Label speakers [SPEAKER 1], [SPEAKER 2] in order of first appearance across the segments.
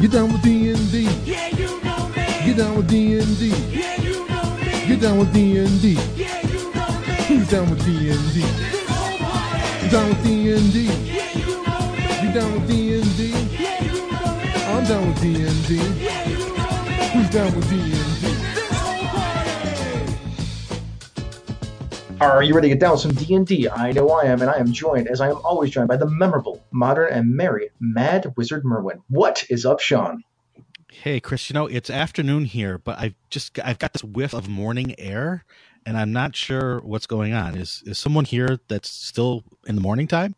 [SPEAKER 1] Get down with D&D.
[SPEAKER 2] Yeah, you know me.
[SPEAKER 1] Get down with D&D.
[SPEAKER 2] Yeah, you know me.
[SPEAKER 1] Get down with D&D.
[SPEAKER 2] Yeah, you know me.
[SPEAKER 1] Who's down with D&D?
[SPEAKER 2] This whole party.
[SPEAKER 1] You down with D&D?
[SPEAKER 2] Yeah, you know me.
[SPEAKER 1] You down with D&D?
[SPEAKER 2] Yeah, you know me.
[SPEAKER 1] I'm down with D&D.
[SPEAKER 2] Yeah, you know me.
[SPEAKER 1] Who's down with D&D?
[SPEAKER 3] Are you ready to get down with some D&D? I know I am, and I am joined, as I am always joined, by the memorable, modern, and merry Mad Wizard Merwin. What is up, Sean?
[SPEAKER 4] Hey, Chris, you know, it's afternoon here, but I've just I've got this whiff of morning air and I'm not sure what's going on. Is is someone here that's still in the morning time?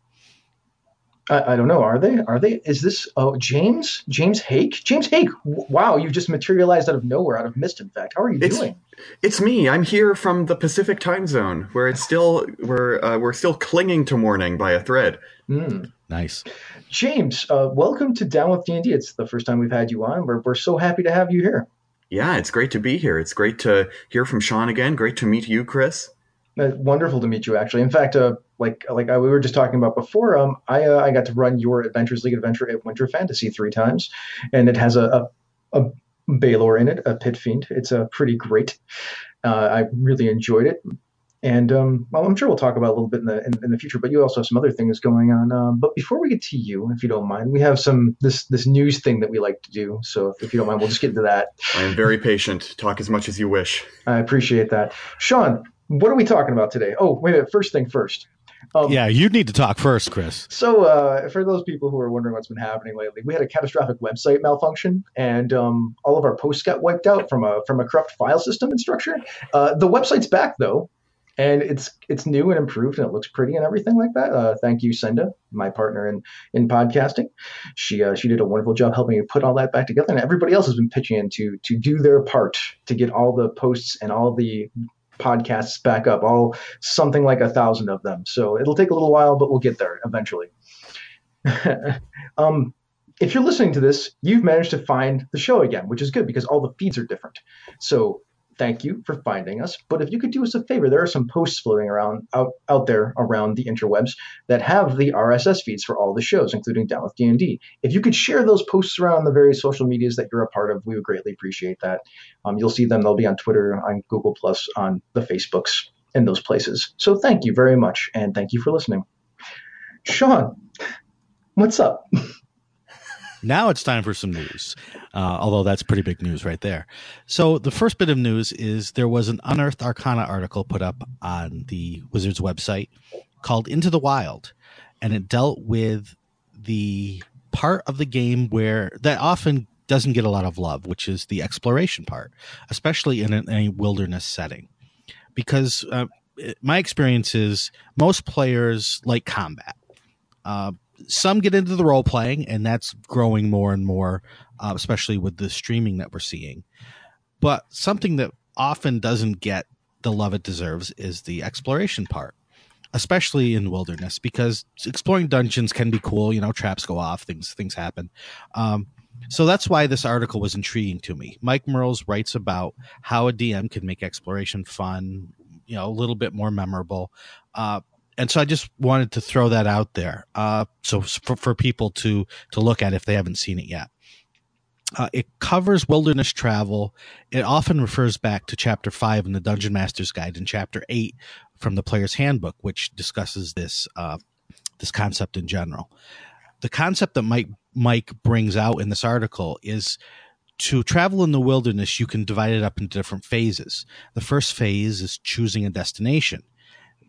[SPEAKER 3] I, I don't know. Are they? Are they? Is this oh James? James Haeck? James Haeck? Wow, you've just materialized out of nowhere, out of mist. In fact, how are you
[SPEAKER 5] It's
[SPEAKER 3] doing?
[SPEAKER 5] it's me. I'm here from the Pacific time zone, where it's still we're uh, we're still clinging to morning by a thread.
[SPEAKER 3] Hmm.
[SPEAKER 4] Nice.
[SPEAKER 3] James, uh, welcome to Down with D&D. It's the first time we've had you on. We're we're so happy to have you here.
[SPEAKER 5] Yeah, it's great to be here. It's great to hear from Sean again. Great to meet you, Chris.
[SPEAKER 3] Uh, wonderful to meet you. Actually, in fact, uh, like like uh, we were just talking about before, um, I uh, I got to run your Adventures League adventure at Winter Fantasy three times, and it has a a, a balor in it, a Pit Fiend. It's a pretty great. Uh, I really enjoyed it, and um, well, I'm sure we'll talk about it a little bit in the in, in the future. But you also have some other things going on. Um, but before we get to you, if you don't mind, we have some this this news thing that we like to do. So if, if you don't mind, we'll just get into that.
[SPEAKER 5] I am very patient. Talk as much as you wish.
[SPEAKER 3] I appreciate that, Sean. What are we talking about today? Oh, wait a minute. First thing first. Um,
[SPEAKER 4] Yeah, you need to talk first, Chris.
[SPEAKER 3] So, uh, for those people who are wondering what's been happening lately, we had a catastrophic website malfunction, and um, all of our posts got wiped out from a from a corrupt file system and structure. Uh, the website's back though, and it's it's new and improved, and it looks pretty and everything like that. Uh, thank you, Senda, my partner in in podcasting. She uh, she did a wonderful job helping me put all that back together, and everybody else has been pitching in to to do their part to get all the posts and all the podcasts back up, all something like a thousand of them. So it'll take a little while, but we'll get there eventually. um, if you're listening to this, you've managed to find the show again, which is good because all the feeds are different. So thank you for finding us. But if you could do us a favor, there are some posts floating around out, out there around the interwebs that have the RSS feeds for all the shows, including Down with D&D. If you could share those posts around the various social medias that you're a part of, we would greatly appreciate that. Um, you'll see them; they'll be on Twitter, on Google Plus, on the Facebooks, in those places. So thank you very much, and thank you for listening. Sean, what's up?
[SPEAKER 4] Now it's time for some news, uh, although that's pretty big news right there. So, the first bit of news is there was an Unearthed Arcana article put up on the Wizards website called Into the Wild, and it dealt with the part of the game where that often doesn't get a lot of love, which is the exploration part, especially in a, a wilderness setting. Because uh, my experience is most players like combat. Uh, some get into the role playing, and that's growing more and more, uh, especially with the streaming that we're seeing. But something that often doesn't get the love it deserves is the exploration part, especially in wilderness, because exploring dungeons can be cool. You know, traps go off, things things happen. Um, so that's why this article was intriguing to me. Mike Mearls writes about how a DM can make exploration fun, you know, a little bit more memorable. Uh, and so I just wanted to throw that out there, uh, so for, for people to to look at if they haven't seen it yet. Uh, it covers wilderness travel. It often refers back to Chapter Five in the Dungeon Master's Guide and Chapter Eight from the Player's Handbook, which discusses this uh, this concept in general. The concept that Mike Mike brings out in this article is to travel in the wilderness. You can divide it up into different phases. The first phase is choosing a destination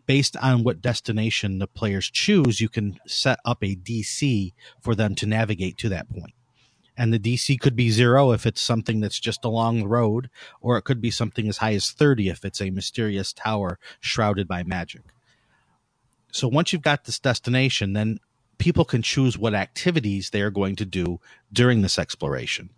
[SPEAKER 4] based on what destination the players choose, you can set up a DC for them to navigate to that point. And the DC could be zero if it's something that's just along the road, or it could be something as high as 30 if it's a mysterious tower shrouded by magic. So once you've got this destination, then people can choose what activities they are going to do during this exploration.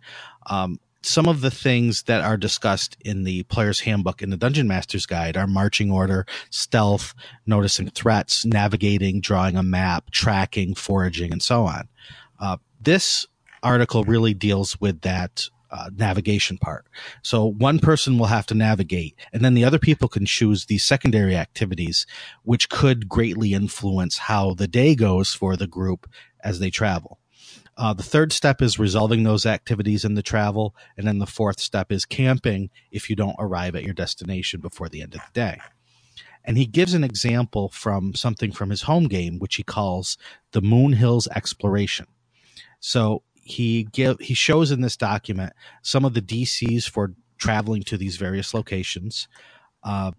[SPEAKER 4] Um, some of the things that are discussed in the player's handbook in the dungeon master's guide are marching order stealth noticing threats navigating drawing a map tracking foraging and so on. Uh, this article really deals with that uh, navigation part. So one person will have to navigate and then the other people can choose these secondary activities which could greatly influence how the day goes for the group as they travel Uh, the third step is resolving those activities in the travel, and then the fourth step is camping if you don't arrive at your destination before the end of the day. And he gives an example from something from his home game, which he calls the Moon Hills Exploration. So he give he shows in this document some of the DCs for traveling to these various locations, uh,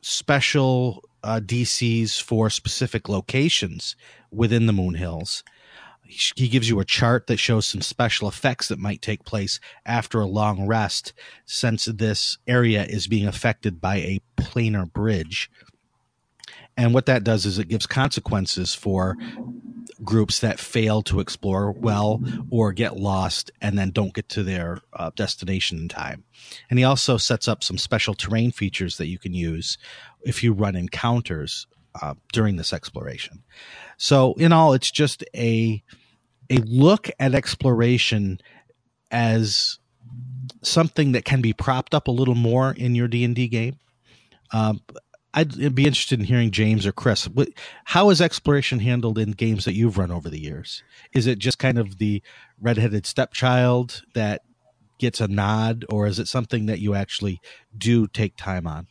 [SPEAKER 4] special uh, DCs for specific locations within the Moon Hills. He gives you a chart that shows some special effects that might take place after a long rest, since this area is being affected by a planar bridge. And what that does is it gives consequences for groups that fail to explore well or get lost and then don't get to their uh, destination in time. And he also sets up some special terrain features that you can use if you run encounters uh, during this exploration. So, in all, it's just a a look at exploration as something that can be propped up a little more in your D and D game. Um, I'd be interested in hearing James or Chris. What, how is exploration handled in games that you've run over the years? Is it just kind of the redheaded stepchild that gets a nod, or is it something that you actually do take time on?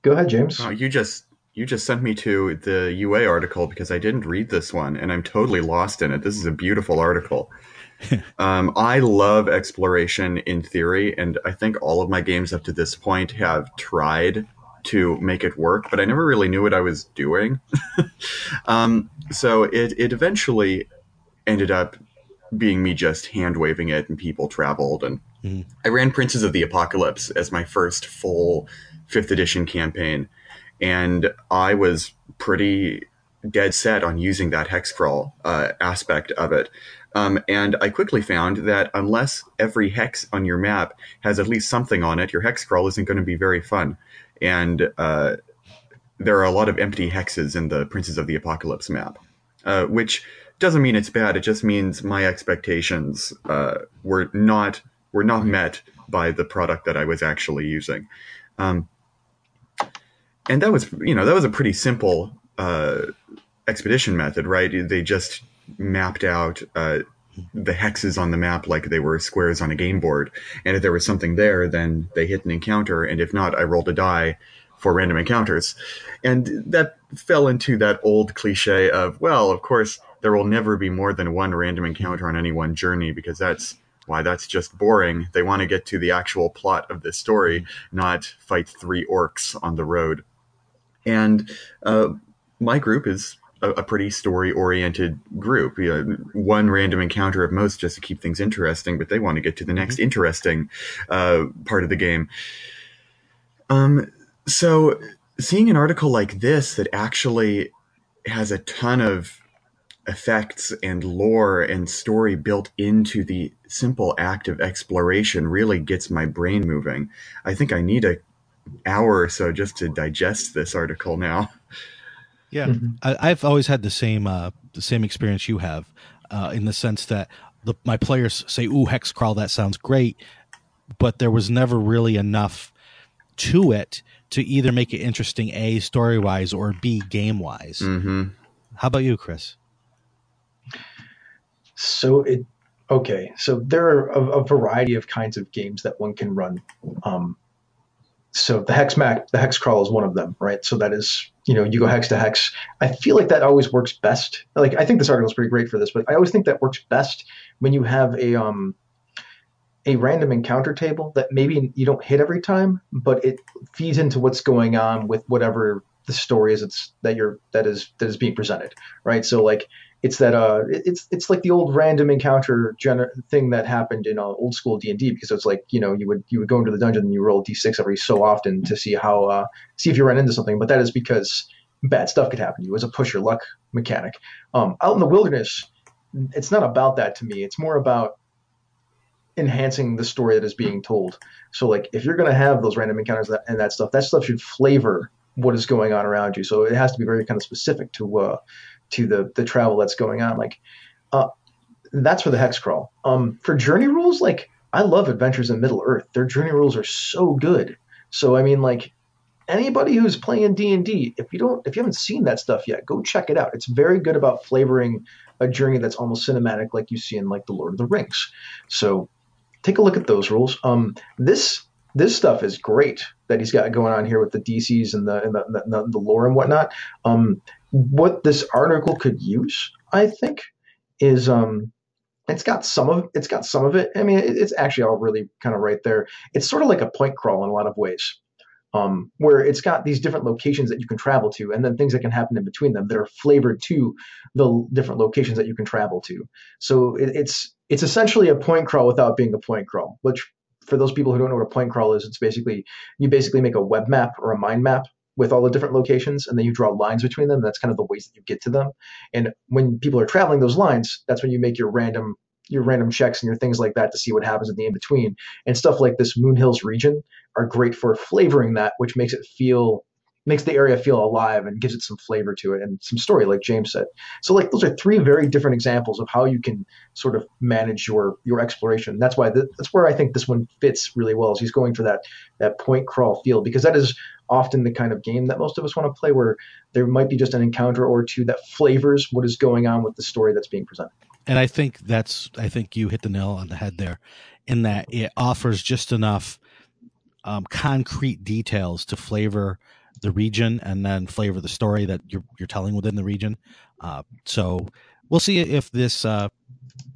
[SPEAKER 3] Go ahead, James.
[SPEAKER 5] Oh, you just you just sent me to the UA article because I didn't read this one and I'm totally lost in it. This is a beautiful article. um, I love exploration in theory, and I think all of my games up to this point have tried to make it work, but I never really knew what I was doing. um, so it it eventually ended up being me just hand waving it, and people traveled, and
[SPEAKER 4] Mhm.
[SPEAKER 5] I ran Princes of the Apocalypse as my first full fifth edition campaign, and I was pretty dead set on using that hex crawl uh, aspect of it. Um, and I quickly found that unless every hex on your map has at least something on it, your hex crawl isn't going to be very fun. And uh, there are a lot of empty hexes in the Princes of the Apocalypse map, uh, which doesn't mean it's bad. It just means my expectations uh, were not were not met by the product that I was actually using. Um, and that was you know that was a pretty simple uh, expedition method, right? They just mapped out uh, the hexes on the map like they were squares on a game board, and if there was something there, then they hit an encounter, and if not, I rolled a die for random encounters, and that fell into that old cliche of well, of course, there will never be more than one random encounter on any one journey because that's why that's just boring. They want to get to the actual plot of this story, not fight three orcs on the road. And uh, my group is a, a pretty story oriented group. You know, one random encounter at most just to keep things interesting, but they want to get to the next interesting uh, part of the game. Um, so seeing an article like this that actually has a ton of effects and lore and story built into the simple act of exploration really gets my brain moving. I think I need a hour or so just to digest this article now.
[SPEAKER 4] Yeah,
[SPEAKER 3] Mhm.
[SPEAKER 4] I, I've always had the same uh, the same experience you have, uh, in the sense that the, my players say, "Ooh, hex crawl, that sounds great," but there was never really enough to it to either make it interesting, a story wise, or b game wise.
[SPEAKER 5] Mm-hmm.
[SPEAKER 4] How about you, Chris?
[SPEAKER 3] So it okay. So there are a, a variety of kinds of games that one can run. Um, so the hex map, the hex crawl is one of them, right? So that is you know you go hex to hex. I feel like that always works best. Like I think this article is pretty great for this, but I always think that works best when you have a um a random encounter table that maybe you don't hit every time, but it feeds into what's going on with whatever the story is it's that you're that is that is being presented, right? So like it's that uh it's it's like the old random encounter thing that happened in uh, old school D&D because it's like you know you would you would go into the dungeon and you roll d6 every so often to see how uh see if you run into something but that is because bad stuff could happen to you. As a push your luck mechanic. Um out in the wilderness it's not about that to me. It's more about enhancing the story that is being told. So like if you're to have those random encounters that, and that stuff that stuff should flavor what is going on around you. So it has to be very kind of specific to uh to the the travel that's going on. Like, uh, that's for the hex crawl. Um, for journey rules, like I love Adventures in Middle Earth. Their journey rules are so good. So I mean, like anybody who's playing D and D, if you don't, if you haven't seen that stuff yet, go check it out. It's very good about flavoring a journey that's almost cinematic, like you see in like the Lord of the Rings. So take a look at those rules. Um, this this stuff is great that he's got going on here with the DCs and the and the, the, the lore and whatnot. Um, what this article could use, I think, is um, it's got some of it's got some of it. I mean, it, it's actually all really kind of right there. It's sort of like a point crawl in a lot of ways, um, where it's got these different locations that you can travel to, and then things that can happen in between them that are flavored to the different locations that you can travel to. So it, it's it's essentially a point crawl without being a point crawl, which for those people who don't know what a point crawl is, it's basically you basically make a web map or a mind map with all the different locations and then you draw lines between them. That's kind of the ways that you get to them. And when people are traveling those lines, that's when you make your random your random checks and your things like that to see what happens in the in between. And stuff like this Moon Hills region are great for flavoring that, which makes it feel makes the area feel alive and gives it some flavor to it and some story, like James said. So like those are three very different examples of how you can sort of manage your your exploration. That's why th- that's where I think this one fits really well. Is he's going for that that point crawl feel because that is often the kind of game that most of us want to play, where there might be just an encounter or two that flavors what is going on with the story that's being presented.
[SPEAKER 4] And I think that's I think you hit the nail on the head there, in that it offers just enough um, concrete details to flavor the region and then flavor the story that you're you're telling within the region. Uh, so we'll see if this uh,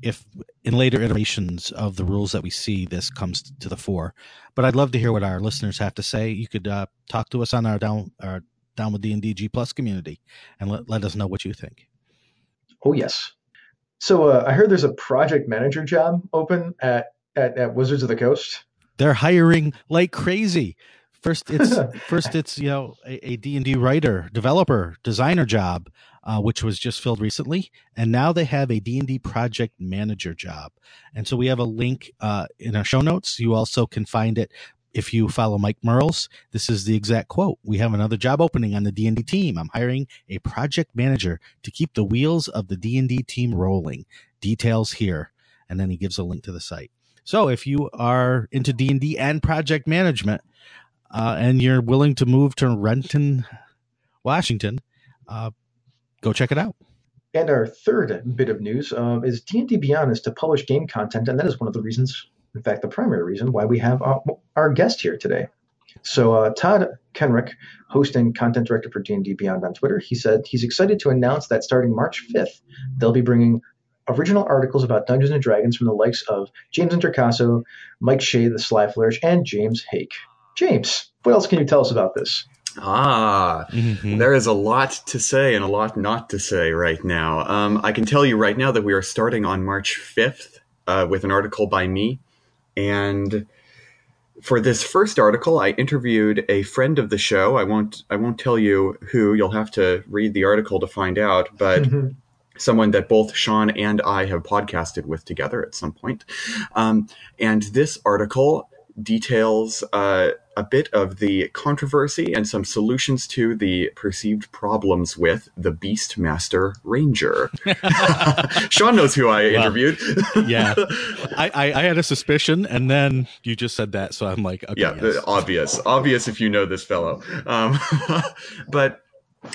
[SPEAKER 4] if in later iterations of the rules that we see this comes to the fore. But I'd love to hear what our listeners have to say. You could uh, talk to us on our down our down with D and D G plus community and let, let us know what you think.
[SPEAKER 3] Oh yes. So uh, I heard there's a project manager job open at, at at Wizards of the Coast.
[SPEAKER 4] They're hiring like crazy. First, it's first it's you know a D and D writer, developer, designer job, uh, which was just filled recently, and now they have a D and D project manager job. And so we have a link uh, in our show notes. You also can find it if you follow Mike Mearls. This is the exact quote. We have another job opening on the D and D team. I'm hiring a project manager to keep the wheels of the D and D team rolling. Details here, and then he gives a link to the site. So if you are into D and D and project management uh, and you're willing to move to Renton, Washington, uh, go check it out.
[SPEAKER 3] And our third bit of news um, is D&D Beyond is to publish game content, and that is one of the reasons, in fact, the primary reason why we have our, our guest here today. So uh, Todd Kenreck, host and content director for D&D Beyond on Twitter, he said he's excited to announce that starting March 5th, they'll be bringing original articles about Dungeons and Dragons from the likes of James Introcaso, Mike Shea, the Sly Flourish, and James Haeck. James, what else can you tell us about this?
[SPEAKER 5] Ah,
[SPEAKER 4] Mhm.
[SPEAKER 5] there is a lot to say and a lot not to say right now. Um, I can tell you right now that we are starting on March 5th uh, with an article by me. And for this first article, I interviewed a friend of the show. I won't I won't tell you who. You'll have to read the article to find out. But someone that both Sean and I have podcasted with together at some point. Um, and this article details uh, a bit of the controversy and some solutions to the perceived problems with the Beastmaster Ranger. Sean knows who I
[SPEAKER 4] Wow.
[SPEAKER 5] interviewed.
[SPEAKER 4] yeah, I, I, I had a suspicion, and then you just said that, so I'm like, okay,
[SPEAKER 5] yeah,
[SPEAKER 4] yes.
[SPEAKER 5] obvious, obvious if you know this fellow. Um, but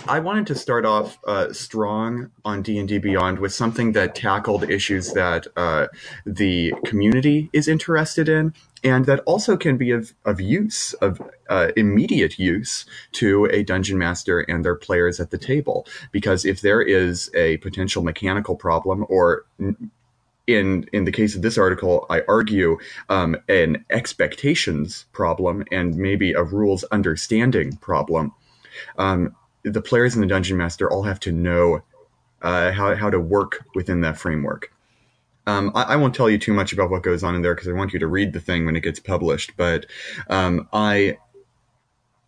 [SPEAKER 5] I wanted to start off uh, strong on D and D Beyond with something that tackled issues that uh, the community is interested in, and that also can be of, of use, of uh, immediate use to a dungeon master and their players at the table. Because if there is a potential mechanical problem or in in the case of this article, I argue um, an expectations problem and maybe a rules understanding problem. Um, the players and the dungeon master all have to know uh, how how to work within that framework. Um, I, I won't tell you too much about what goes on in there because I want you to read the thing when it gets published. But um, I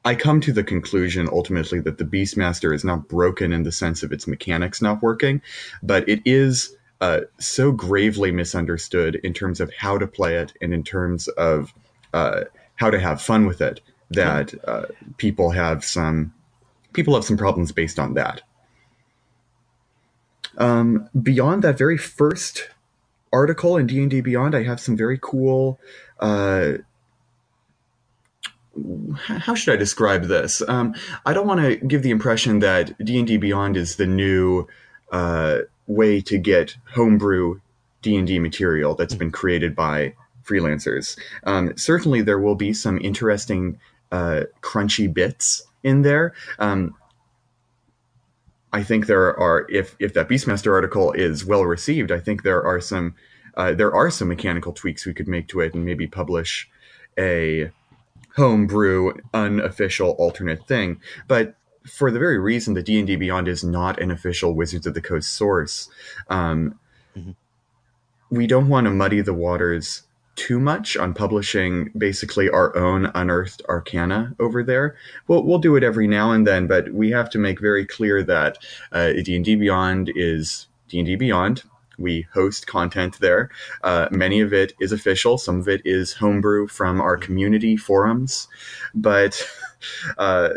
[SPEAKER 5] I come to the conclusion ultimately that the Beastmaster is not broken in the sense of its mechanics not working, but it is uh, so gravely misunderstood in terms of how to play it and in terms of uh, how to have fun with it that uh, people have some people have some problems based on that. Um, beyond that very first article in D and D Beyond, I have some very cool. Uh, how should I describe this? Um, I don't want to give the impression that D and D Beyond is the new uh, way to get homebrew D&D material that's been created by freelancers. Um, certainly there will be some interesting uh, crunchy bits in there. Um, I think there are if if that Beastmaster article is well received, I think there are some uh, there are some mechanical tweaks we could make to it and maybe publish a homebrew unofficial alternate thing. But for the very reason that D and D Beyond is not an official Wizards of the Coast source, um,
[SPEAKER 4] Mhm.
[SPEAKER 5] we don't want to muddy the waters too much on publishing basically our own unearthed arcana over there. We'll we'll do it every now and then, but we have to make very clear that uh, D and D Beyond is D and D Beyond. We host content there. Uh, many of it is official. Some of it is homebrew from our community forums, but. Uh,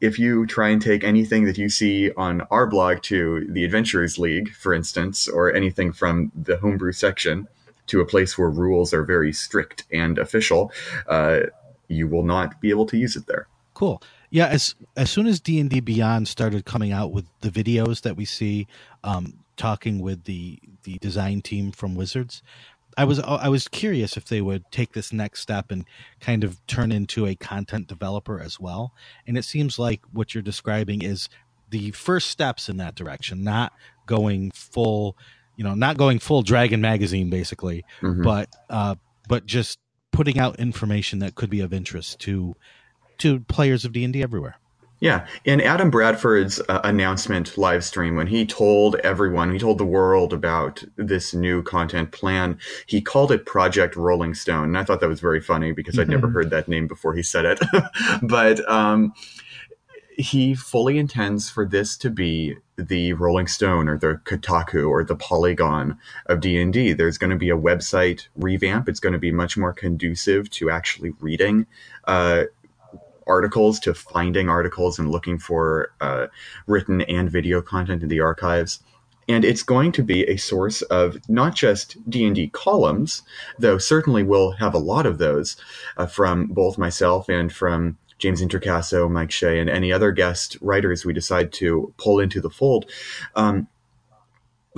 [SPEAKER 5] if you try and take anything that you see on our blog to the Adventurers League, for instance, or anything from the homebrew section to a place where rules are very strict and official, uh, you will not be able to use it there.
[SPEAKER 4] Cool. Yeah, as as soon as D and D Beyond started coming out with the videos that we see, um, talking with the the design team from Wizards, I was I was curious if they would take this next step and kind of turn into a content developer as well. And it seems like what you're describing is the first steps in that direction, not going full, you know, not going full Dragon magazine basically,
[SPEAKER 5] Mhm.
[SPEAKER 4] but uh, but just putting out information that could be of interest to to players of D and D everywhere.
[SPEAKER 5] Yeah, in Adam Bradford's uh, announcement live stream, when he told everyone, he told the world about this new content plan, he called it Project Rolling Stone. And I thought that was very funny because I'd never
[SPEAKER 3] Mhm.
[SPEAKER 5] heard that name before he said it. but um, he fully intends for this to be the Rolling Stone or the Kotaku or the Polygon of D&D. There's going to be a website revamp. It's going to be much more conducive to actually reading uh, articles to finding articles and looking for uh, written and video content in the archives and it's going to be a source of not just d&d columns though certainly we'll have a lot of those uh, from both myself and from james introcaso mike shea and any other guest writers we decide to pull into the fold um,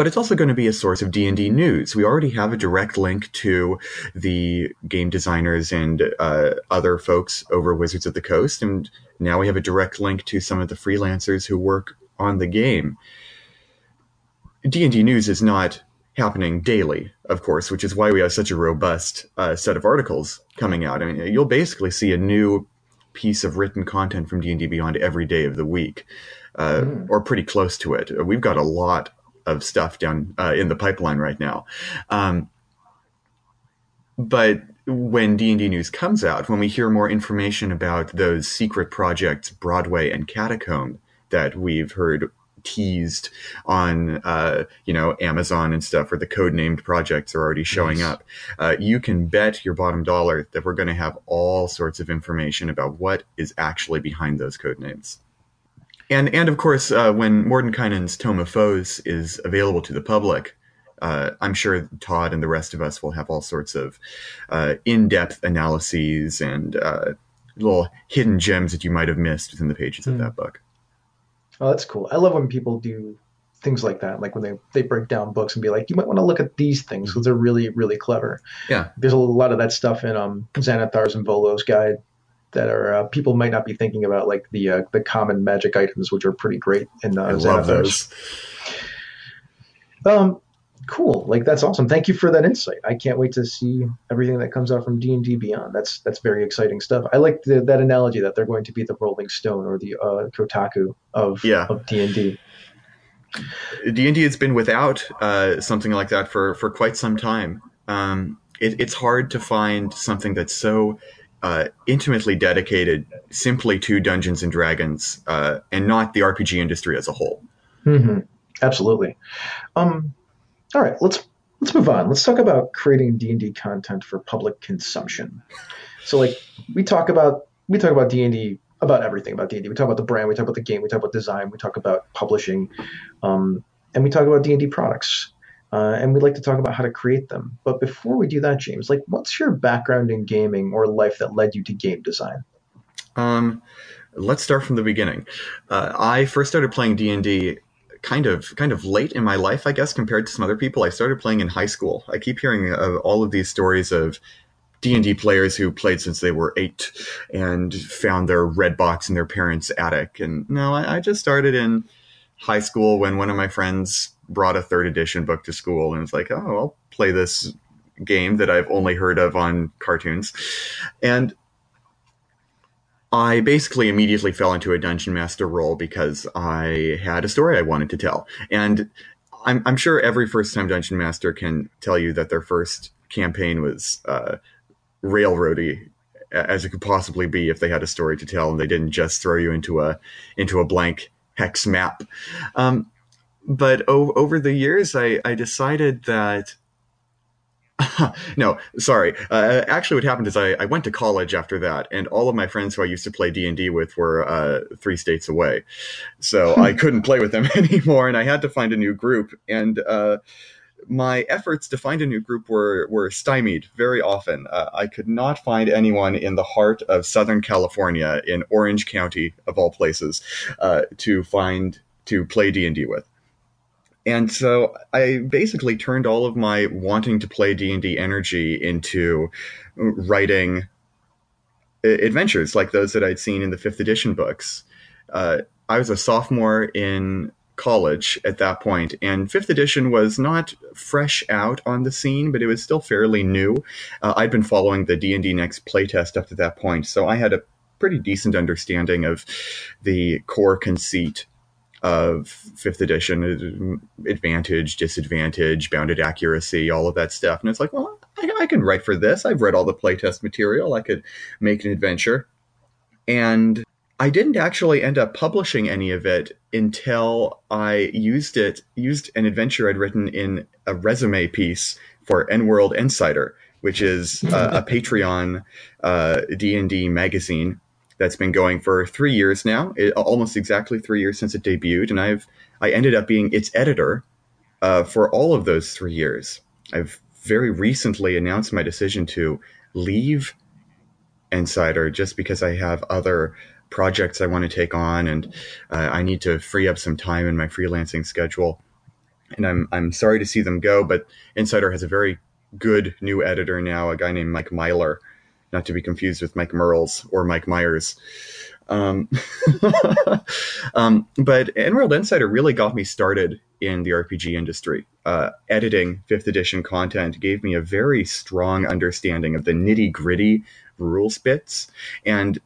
[SPEAKER 5] but it's also going to be a source of D&D news. We already have a direct link to the game designers and uh, other folks over Wizards of the Coast, and now we have a direct link to some of the freelancers who work on the game. D&D news is not happening daily, of course, which is why we have such a robust uh, set of articles coming out. I mean, you'll basically see a new piece of written content from D&D Beyond every day of the week, uh,
[SPEAKER 3] Mm.
[SPEAKER 5] or pretty close to it. We've got a lot of stuff down uh, in the pipeline right now. Um, but when D&D news comes out, when we hear more information about those secret projects, Broadway and Catacomb, that we've heard teased on, uh, you know, Amazon and stuff, where the code-named projects are already showing
[SPEAKER 4] Nice.
[SPEAKER 5] up, uh, you can bet your bottom dollar that we're going to have all sorts of information about what is actually behind those code names. And and of course, uh, when Mordenkainen's Tome of Foes is available to the public, uh, I'm sure Todd and the rest of us will have all sorts of uh, in-depth analyses and uh, little hidden gems that you might have missed within the pages of
[SPEAKER 3] Hmm.
[SPEAKER 5] that book.
[SPEAKER 3] Oh, that's cool. I love when people do things like that, like when they, they break down books and be like, you might want to look at these things because they're really, really clever.
[SPEAKER 5] Yeah.
[SPEAKER 3] There's a lot of that stuff in um, Xanathar's and Volo's guide that are uh, people might not be thinking about, like the uh, the common magic items, which are pretty great in uh,
[SPEAKER 5] I love those.
[SPEAKER 3] Um, cool. Like that's awesome. Thank you for that insight. I can't wait to see everything that comes out from D and D Beyond. That's that's very exciting stuff. I like the, that analogy that they're going to be the Rolling Stone or the uh, Kotaku of
[SPEAKER 5] Yeah.
[SPEAKER 3] of D and D.
[SPEAKER 5] D&D has been without uh, something like that for, for quite some time. Um, it, it's hard to find something that's so uh, intimately dedicated simply to Dungeons and Dragons uh, and not the RPG industry as a whole.
[SPEAKER 3] hmm Absolutely. Um, all right, let's let's move on. Let's talk about creating D and D content for public consumption. So, like, we talk about we talk about D and D about everything about D and D. We talk about the brand, we talk about the game, we talk about design, we talk about publishing, um, and we talk about D and D products. Uh, and we'd like to talk about how to create them. But before we do that, James, like, what's your background in gaming or life that led you to game design?
[SPEAKER 5] Um, let's start from the beginning. Uh, I first started playing D and D kind of kind of late in my life, I guess, compared to some other people. I started playing in high school. I keep hearing of all of these stories of D and D players who played since they were eight and found their red box in their parents' attic. And no, I, I just started in high school when one of my friends brought a third edition book to school and was like, "Oh, I'll play this game that I've only heard of on cartoons," and I basically immediately fell into a dungeon master role because I had a story I wanted to tell. And I'm, I'm sure every first time dungeon master can tell you that their first campaign was uh, railroady as it could possibly be if they had a story to tell and they didn't just throw you into a into a blank hex map. Um, but o- over the years, I, I decided that no, sorry. Uh, actually, what happened is I, I went to college after that, and all of my friends who I used to play D and D with were uh, three states away, so I couldn't play with them anymore, and I had to find a new group. And uh, my efforts to find a new group were were stymied very often. Uh, I could not find anyone in the heart of Southern California, in Orange County of all places, uh, to find to play D and D with and so I basically turned all of my wanting to play D and D energy into writing adventures like those that I'd seen in the fifth edition books. Uh, I was a sophomore in college at that point, and fifth edition was not fresh out on the scene, but it was still fairly new. Uh, I'd been following the D and D Next playtest up to that point, so I had a pretty decent understanding of the core conceit of fifth edition advantage disadvantage bounded accuracy all of that stuff. And it's like well I, I, can write for this. I've read all the playtest material. I could make an adventure. And i didn't actually end up publishing any of it until i used it used an adventure i'd written in a resume piece for N EnWorld Insider which is uh, a patreon uh, d&d magazine that's been going for three years now, it, almost exactly three years since it debuted, and I've I ended up being its editor uh, for all of those three years. I've very recently announced my decision to leave Insider just because I have other projects I want to take on, and uh, I need to free up some time in my freelancing schedule. And I'm I'm sorry to see them go, but Insider has a very good new editor now, a guy named Mike Myler, not to be confused with Mike Mearls or Mike Myers. Um, um, but EnWorld Insider really got me started in the RPG industry. Uh, editing fifth edition content gave me a very strong understanding of the nitty gritty rules bits. And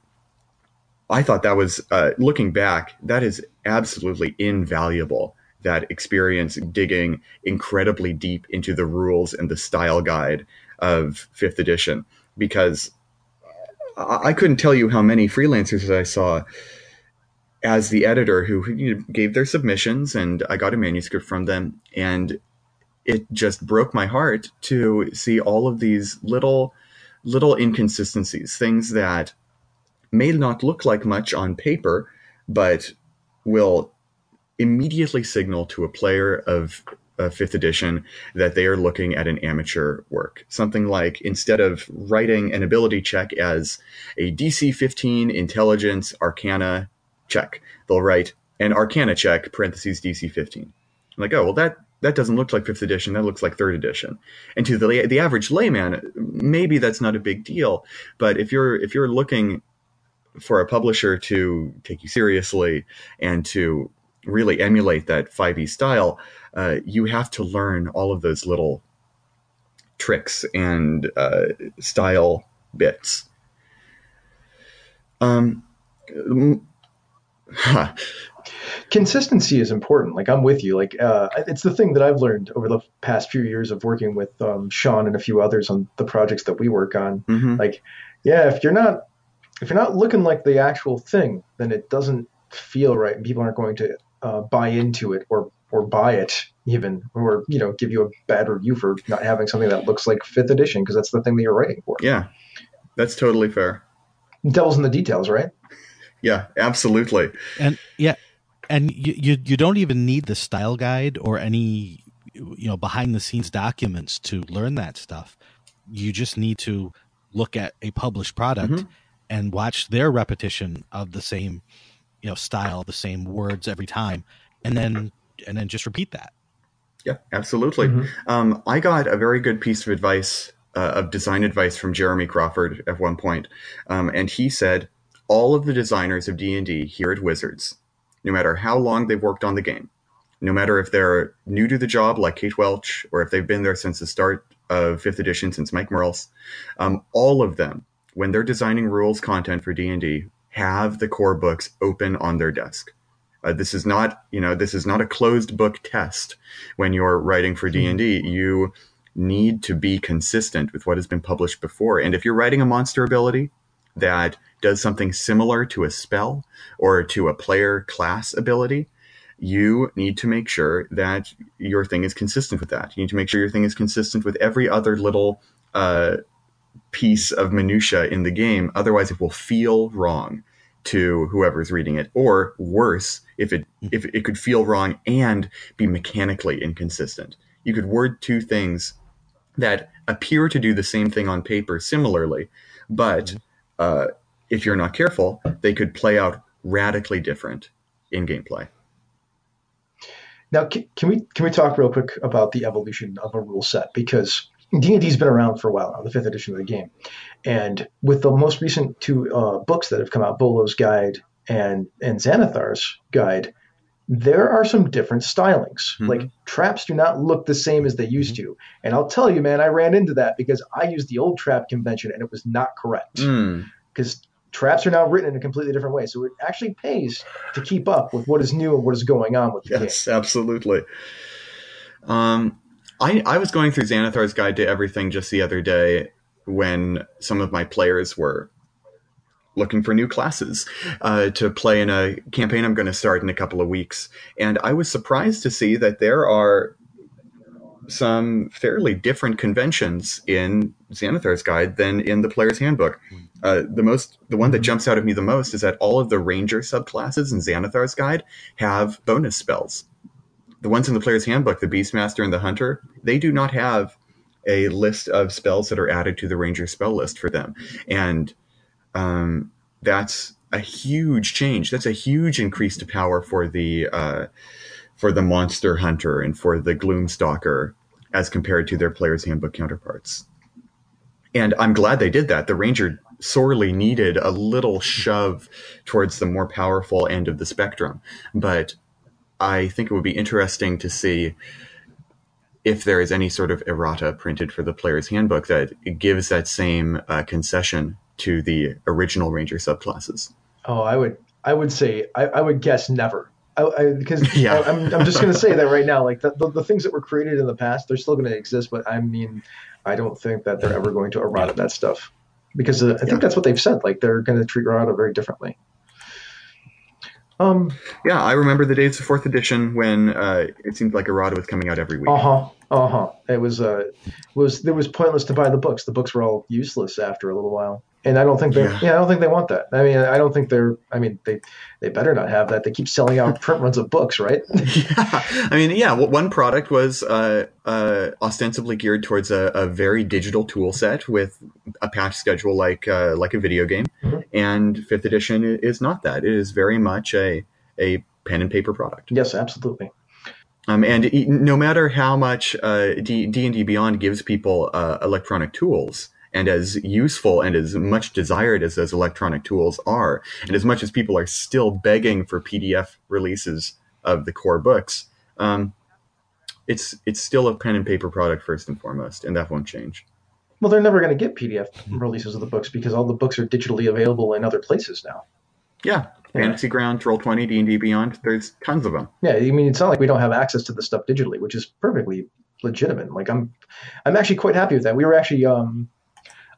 [SPEAKER 5] I thought that was, uh, looking back, that is absolutely invaluable. That experience digging incredibly deep into the rules and the style guide of fifth edition because I couldn't tell you how many freelancers I saw as the editor who gave their submissions and I got a manuscript from them. And it just broke my heart to see all of these little little inconsistencies things that may not look like much on paper but will immediately signal to a player of uh, fifth edition that they are looking at an amateur work. Something like instead of writing an ability check as a DC 15 intelligence arcana check, they'll write an arcana check parentheses DC 15. I'm like, oh, well, that that doesn't look like fifth edition. That looks like third edition. And to the the average layman, maybe that's not a big deal. But if you're if you're looking for a publisher to take you seriously and to really emulate that 5e style, uh, you have to learn all of those little tricks and uh, style bits. Um, huh.
[SPEAKER 3] Consistency is important. Like I'm with you. Like uh, it's the thing that I've learned over the past few years of working with um, Sean and a few others on the projects that we work on.
[SPEAKER 5] Mm-hmm.
[SPEAKER 3] Like, yeah, if you're not if you're not looking like the actual thing, then it doesn't feel right, and people aren't going to uh, buy into it or or buy it even or you know give you a bad review for not having something that looks like fifth edition because that's the thing that you're writing for.
[SPEAKER 5] Yeah. That's totally fair.
[SPEAKER 3] Devil's in the details right?
[SPEAKER 5] Yeah absolutely.
[SPEAKER 4] And yeah and you, you you don't even need the style guide or any you know behind the scenes documents to learn that stuff. You just need to look at a published product
[SPEAKER 5] Mhm.
[SPEAKER 4] and watch their repetition of the same you know style the same words every time. And then and then just repeat that.
[SPEAKER 5] Yeah, absolutely.
[SPEAKER 3] Mhm.
[SPEAKER 5] Um, I got a very good piece of advice, uh, of design advice from Jeremy Crawford at one point, um, and he said all of the designers of D and D here at Wizards, no matter how long they've worked on the game, no matter if they're new to the job like Kate Welch, or if they've been there since the start of Fifth Edition, since Mike Mearls, um, all of them, when they're designing rules content for D and D, have the core books open on their desk. Uh, this is not, you know, this is not a closed book test when you're writing for D&D. You need to be consistent with what has been published before. And if you're writing a monster ability that does something similar to a spell or to a player class ability, you need to make sure that your thing is consistent with that. You need to make sure your thing is consistent with every other little uh, piece of minutia in the game. Otherwise, it will feel wrong to whoever's reading it, or worse, if it if it could feel wrong and be mechanically inconsistent. You could word two things that appear to do the same thing on paper similarly, but uh, if you're not careful, they could play out radically different in gameplay.
[SPEAKER 3] Now, can, can we can we talk real quick about the evolution of a rule set because D and D's been around for a while now, the fifth edition of the game, and with the most recent two uh, books that have come out, Volo's Guide and and Xanathar's Guide, there are some different stylings.
[SPEAKER 5] Mhm.
[SPEAKER 3] Like traps do not look the same as they used to, and I'll tell you, man, I ran into that because I used the old trap convention and it was not correct
[SPEAKER 5] Mm,
[SPEAKER 3] because traps are now written in a completely different way. So it actually pays to keep up with what is new and what is going on with the game.
[SPEAKER 5] yes, absolutely. Um, I I was going through Xanathar's Guide to Everything just the other day when some of my players were looking for new classes uh, to play in a campaign I'm going to start in a couple of weeks, and I was surprised to see that there are some fairly different conventions in Xanathar's Guide than in the Player's Handbook. Uh, the most, the one that jumps out at me the most is that all of the Ranger subclasses in Xanathar's Guide have bonus spells. The ones in the Player's Handbook, the Beastmaster and the Hunter, they do not have a list of spells that are added to the Ranger spell list for them, and um, that's a huge change. That's a huge increase to power for the uh, for the Monster Hunter and for the gloom stalker as compared to their Player's Handbook counterparts. And I'm glad they did that. The Ranger sorely needed a little shove towards the more powerful end of the spectrum, but I think it would be interesting to see if there is any sort of errata printed for the player's handbook that gives that same uh, concession to the original ranger subclasses.
[SPEAKER 3] Oh, I would, I would say, I, I would guess never. I, I, because
[SPEAKER 5] Yeah.
[SPEAKER 3] I, am I'm just going to say that right now. Like the, the, the things that were created in the past, they're still going to exist. But I mean, I don't think that they're ever going to errata that stuff because uh, I think
[SPEAKER 5] Yeah.
[SPEAKER 3] that's what they've said. Like they're going to treat errata very differently. Um.
[SPEAKER 5] Yeah, I remember the days of fourth edition when uh, it seemed like errata was coming out every week.
[SPEAKER 3] Uh huh. Uh huh. It was uh was it was pointless to buy the books. The books were all useless after a little while. And I don't think they
[SPEAKER 5] Yeah.
[SPEAKER 3] yeah. I don't think they want that. I mean I don't think they're I mean they they better not have that. They keep selling out print runs of books, right?
[SPEAKER 5] yeah, I mean, yeah. well, One product was uh, uh, ostensibly geared towards a, a very digital tool set with a patch schedule like uh, like a video game,
[SPEAKER 3] Mhm.
[SPEAKER 5] and fifth edition is not that. It is very much a a pen and paper product.
[SPEAKER 3] yes, absolutely.
[SPEAKER 5] Um, and no matter how much uh, D and D Beyond gives people uh, electronic tools, and as useful and as much desired as those electronic tools are, and as much as people are still begging for PDF releases of the core books, um, it's it's still a pen and paper product first and foremost, and that won't change.
[SPEAKER 3] Well, they're never going to get PDF releases of the books because all the books are digitally available in other places now.
[SPEAKER 5] Yeah,
[SPEAKER 3] Yeah.
[SPEAKER 5] Fantasy Ground, Roll Twenty, D and D Beyond. There's tons of them.
[SPEAKER 3] Yeah, I mean, it's not like we don't have access to the stuff digitally, which is perfectly legitimate. Like I'm, I'm actually quite happy with that. We were actually um,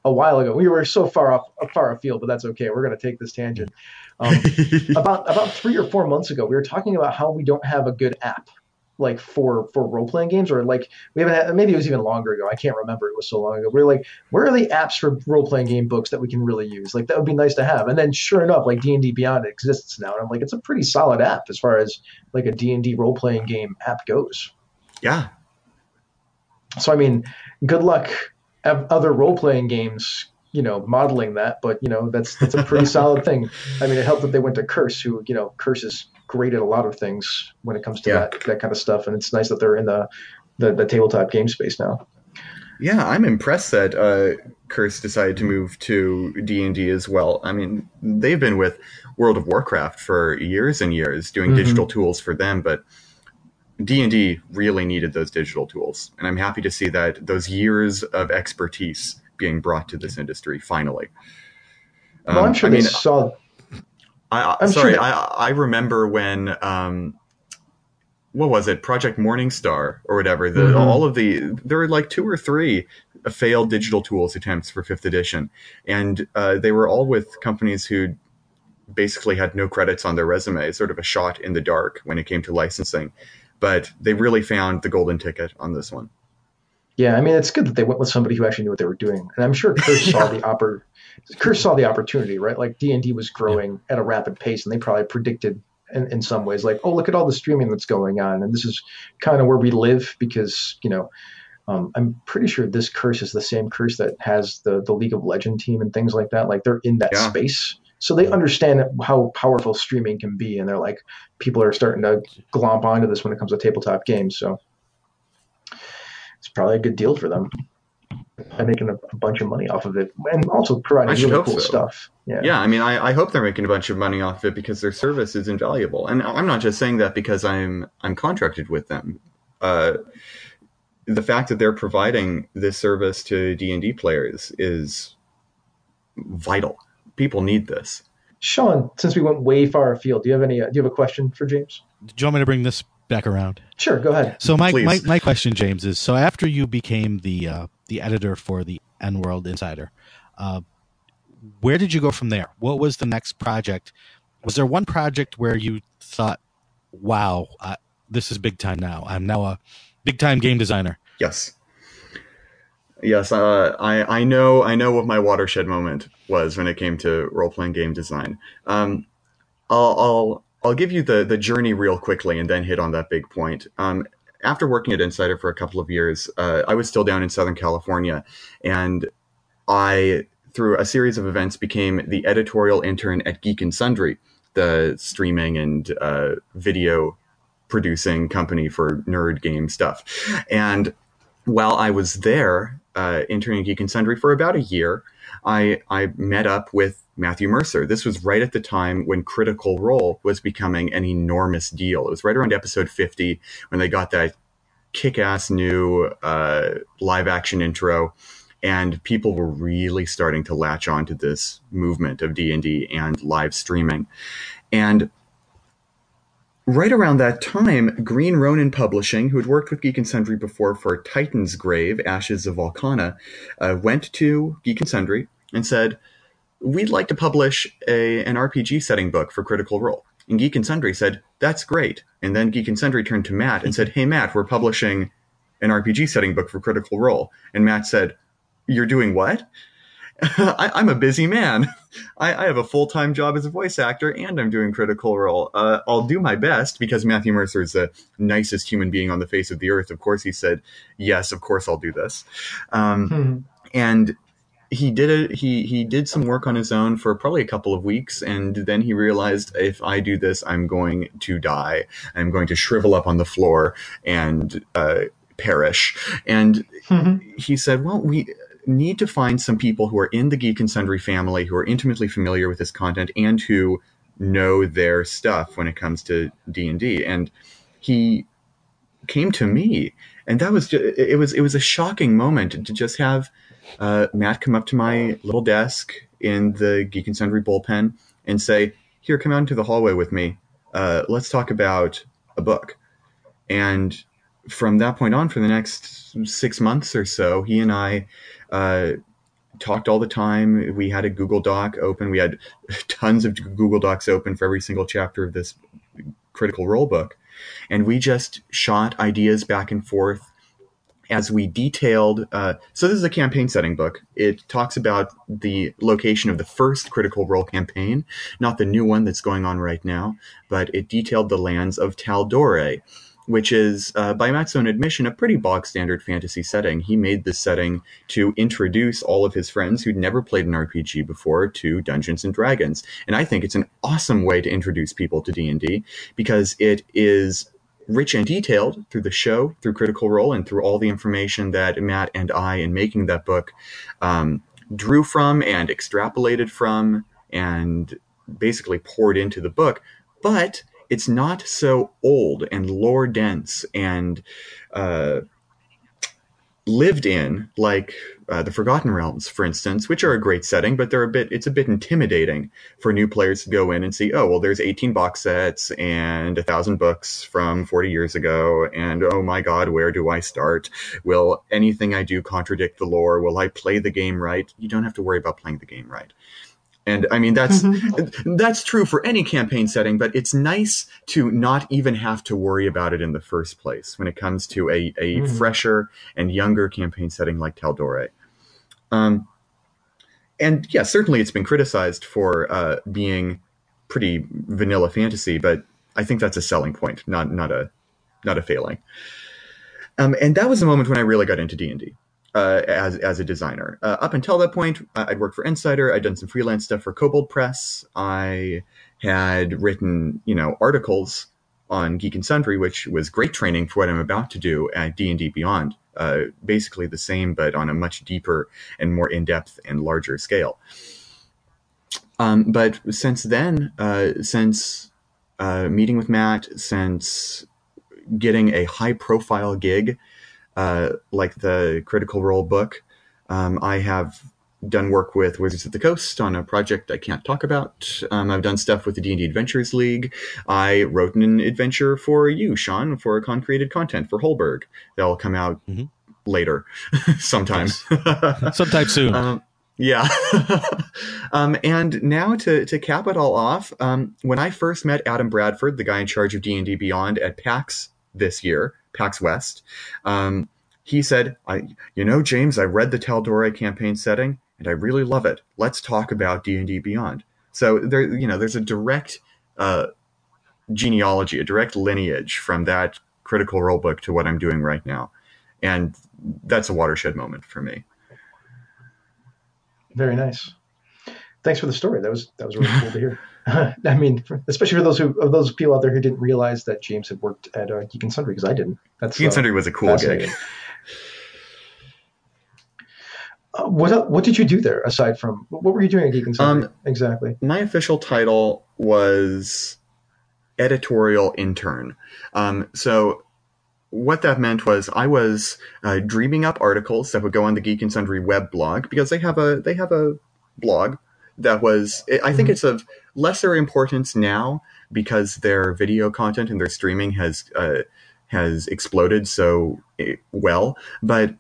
[SPEAKER 3] a while ago. We were so far off, far afield, but that's okay. We're going to take this tangent. Um, about about three or four months ago, we were talking about how we don't have a good app, like for for role playing games, or like we haven't had. Maybe it was even longer ago. I can't remember. It was so long ago. We are like, where are the apps for role playing game books that we can really use? Like that would be nice to have. And then sure enough, like D and D Beyond exists now, and I'm like, it's a pretty solid app as far as like a D and D role playing game app goes.
[SPEAKER 5] yeah,
[SPEAKER 3] So I mean, good luck of other role playing games, you know, modeling that. But you know, that's that's a pretty solid thing. I mean, it helped that they went to Curse, who you know, Curse is great at a lot of things when it comes to
[SPEAKER 5] Yeah.
[SPEAKER 3] that that kind of stuff, and it's nice that they're in the the, the tabletop game space now.
[SPEAKER 5] Yeah, I'm impressed that uh, Curse decided to move to D and D as well. I mean, they've been with World of Warcraft for years and years, doing
[SPEAKER 3] Mhm.
[SPEAKER 5] digital tools for them, but D and D really needed those digital tools, and I'm happy to see that those years of expertise being brought to this industry finally.
[SPEAKER 3] well,
[SPEAKER 5] Um,
[SPEAKER 3] I'm sure
[SPEAKER 5] I
[SPEAKER 3] they
[SPEAKER 5] mean,
[SPEAKER 3] saw.
[SPEAKER 5] I, I
[SPEAKER 3] I'm
[SPEAKER 5] sorry,
[SPEAKER 3] sure-
[SPEAKER 5] I I remember when um, what was it, Project Morningstar or whatever. The
[SPEAKER 3] Mhm.
[SPEAKER 5] all of the there were like two or three failed digital tools attempts for fifth edition, and uh, they were all with companies who basically had no credits on their resume, sort of a shot in the dark when it came to licensing. But they really found the golden ticket on this one.
[SPEAKER 3] Yeah, I mean, it's good that they went with somebody who actually knew what they were doing, and I'm sure Curse saw the oppor- Curse saw the opportunity, right? Like D and D was growing at a rapid pace, and they probably predicted in, in some ways, like, oh, look at all the streaming that's going on, and this is kind of where we live because you know. Um, I'm pretty sure this curse is the same curse that has the the League of Legend team and things like that. Like they're in that
[SPEAKER 5] Yeah.
[SPEAKER 3] space, so they understand how powerful streaming can be, and they're like, people are starting to glomp onto this when it comes to tabletop games. So it's probably a good deal for them. And making a, a bunch of money off of it, and also providing really cool
[SPEAKER 5] so.
[SPEAKER 3] stuff. Yeah.
[SPEAKER 5] Yeah, I mean, I, I hope they're making a bunch of money off of it because their service is invaluable, and I'm not just saying that because I'm I'm contracted with them. Uh, the fact that they're providing this service to D and D players is vital. People need this.
[SPEAKER 3] Sean, since we went way far afield, do you have any? Uh, do you have a question for James?
[SPEAKER 4] Do you want me to bring this back around?
[SPEAKER 3] Sure, go ahead.
[SPEAKER 4] So my,
[SPEAKER 5] Please.
[SPEAKER 4] my my question, James, is so after you became the uh, the editor for the EN World Insider, uh, where did you go from there? What was the next project? Was there one project where you thought, "Wow, I, this is big time now. I'm now a big time game designer."
[SPEAKER 5] Yes, yes. Uh, I I know I know what my watershed moment was when it came to role playing game design. Um, I'll, I'll I'll give you the the journey real quickly and then hit on that big point. Um, after working at Insider for a couple of years, uh, I was still down in Southern California, and I through a series of events became the editorial intern at Geek and Sundry, the streaming and uh, video producing company for nerd game stuff. And while I was there, uh, interning at Geek and Sundry for about a year, I, I met up with Matthew Mercer. This was right at the time when Critical Role was becoming an enormous deal. It was right around episode 50 when they got that kick ass new uh, live action intro. And people were really starting to latch on to this movement of D&D and live streaming. And right around that time, Green Ronin Publishing, who had worked with Geek and Sundry before for Titansgrave, Ashes of Valkana, uh, went to Geek and Sundry and said, "We'd like to publish a an RPG setting book for Critical Role." And Geek and Sundry said, "That's great." And then Geek and Sundry turned to Matt and said, "Hey, Matt, we're publishing an RPG setting book for Critical Role." And Matt said, "You're doing what?" I, I'm a busy man. I, I have a full time job as a voice actor, and I'm doing Critical Role. Uh, I'll do my best because Matthew Mercer is the nicest human being on the face of the earth. Of course, he said, "Yes, of course, I'll do this." Um,
[SPEAKER 3] Mhm.
[SPEAKER 5] and he did it. He he did some work on his own for probably a couple of weeks, and then he realized if I do this, I'm going to die. I'm going to shrivel up on the floor and uh, perish. And
[SPEAKER 3] Mhm.
[SPEAKER 5] he said, "Well, we." Need to find some people who are in the Geek and Sundry family who are intimately familiar with this content and who know their stuff when it comes to D and D. And he came to me, and that was ju- it was it was a shocking moment to just have uh, Matt come up to my little desk in the Geek and Sundry bullpen and say, "Here, come out into the hallway with me. Uh, let's talk about a book." And from that point on, for the next six months or so, he and I uh, talked all the time. We had a Google Doc open. We had tons of Google Docs open for every single chapter of this Critical Role book, and we just shot ideas back and forth as we detailed. Uh, so this is a campaign setting book. It talks about the location of the first Critical Role campaign, not the new one that's going on right now, but it detailed the lands of Tal'Dorei. Which is, uh, by Matt's own admission, a pretty bog standard fantasy setting. He made this setting to introduce all of his friends who'd never played an RPG before to Dungeons and Dragons. And I think it's an awesome way to introduce people to D&D because it is rich and detailed through the show, through Critical Role, and through all the information that Matt and I, in making that book, um, drew from and extrapolated from and basically poured into the book. But it's not so old and lore dense and uh, lived in like uh, the Forgotten Realms, for instance, which are a great setting, but they're a bit it's a bit intimidating for new players to go in and see, oh well, there's 18 box sets and a thousand books from 40 years ago, and oh my god, where do I start? Will anything I do contradict the lore? Will I play the game right? You don't have to worry about playing the game right. And I mean that's that's true for any campaign setting, but it's nice to not even have to worry about it in the first place when it comes to a, a
[SPEAKER 3] Mhm.
[SPEAKER 5] fresher and younger campaign setting like Tal'Dorei. Um, and yeah, certainly it's been criticized for uh, being pretty vanilla fantasy, but I think that's a selling point, not not a not a failing. Um, and that was the moment when I really got into D and D uh, as as a designer. Uh, up until that point, I'd worked for Insider. I'd done some freelance stuff for Kobold Press. I had written, you know, articles on Geek and Sundry, which was great training for what I'm about to do at D and D Beyond. Uh, basically the same, but on a much deeper and more in depth and larger scale. Um, but since then, uh, since uh, meeting with Matt, since getting a high profile gig uh, like the Critical Role book. Um, I have done work with Wizards of the Coast on a project I can't talk about. Um, I've done stuff with the D&D Adventures League. I wrote an adventure for you, Sean, for con-created content for Holberg. That'll come out
[SPEAKER 4] Mhm.
[SPEAKER 5] later sometime.
[SPEAKER 4] Sometime soon.
[SPEAKER 5] Um, yeah. um, and now to, to cap it all off, um, when I first met Adam Bradford, the guy in charge of D&D Beyond at PAX this year, PAX West, um, he said, I, you know, James, I read the Tal'Dorei campaign setting and I really love it. Let's talk about D&D Beyond. So there, you know, there's a direct, uh, genealogy, a direct lineage from that critical role book to what I'm doing right now. And that's a watershed moment for me.
[SPEAKER 3] Very nice. Thanks for the story. That was that was really cool to hear. I mean, for, especially for those who of those people out there who didn't realize that James had worked at uh, Geek and Sundry because I didn't. That's
[SPEAKER 5] Geek and
[SPEAKER 3] uh,
[SPEAKER 5] Sundry was a cool gig.
[SPEAKER 3] Uh, what what did you do there aside from what were you doing at Geek and Sundry
[SPEAKER 5] Um,
[SPEAKER 3] exactly?
[SPEAKER 5] my official title was editorial intern. Um, so what that meant was I was uh, dreaming up articles that would go on the Geek and Sundry web blog because they have a they have a blog that was I think
[SPEAKER 3] Mhm.
[SPEAKER 5] it's of lesser importance now because their video content and their streaming has uh, has exploded so eh, well, but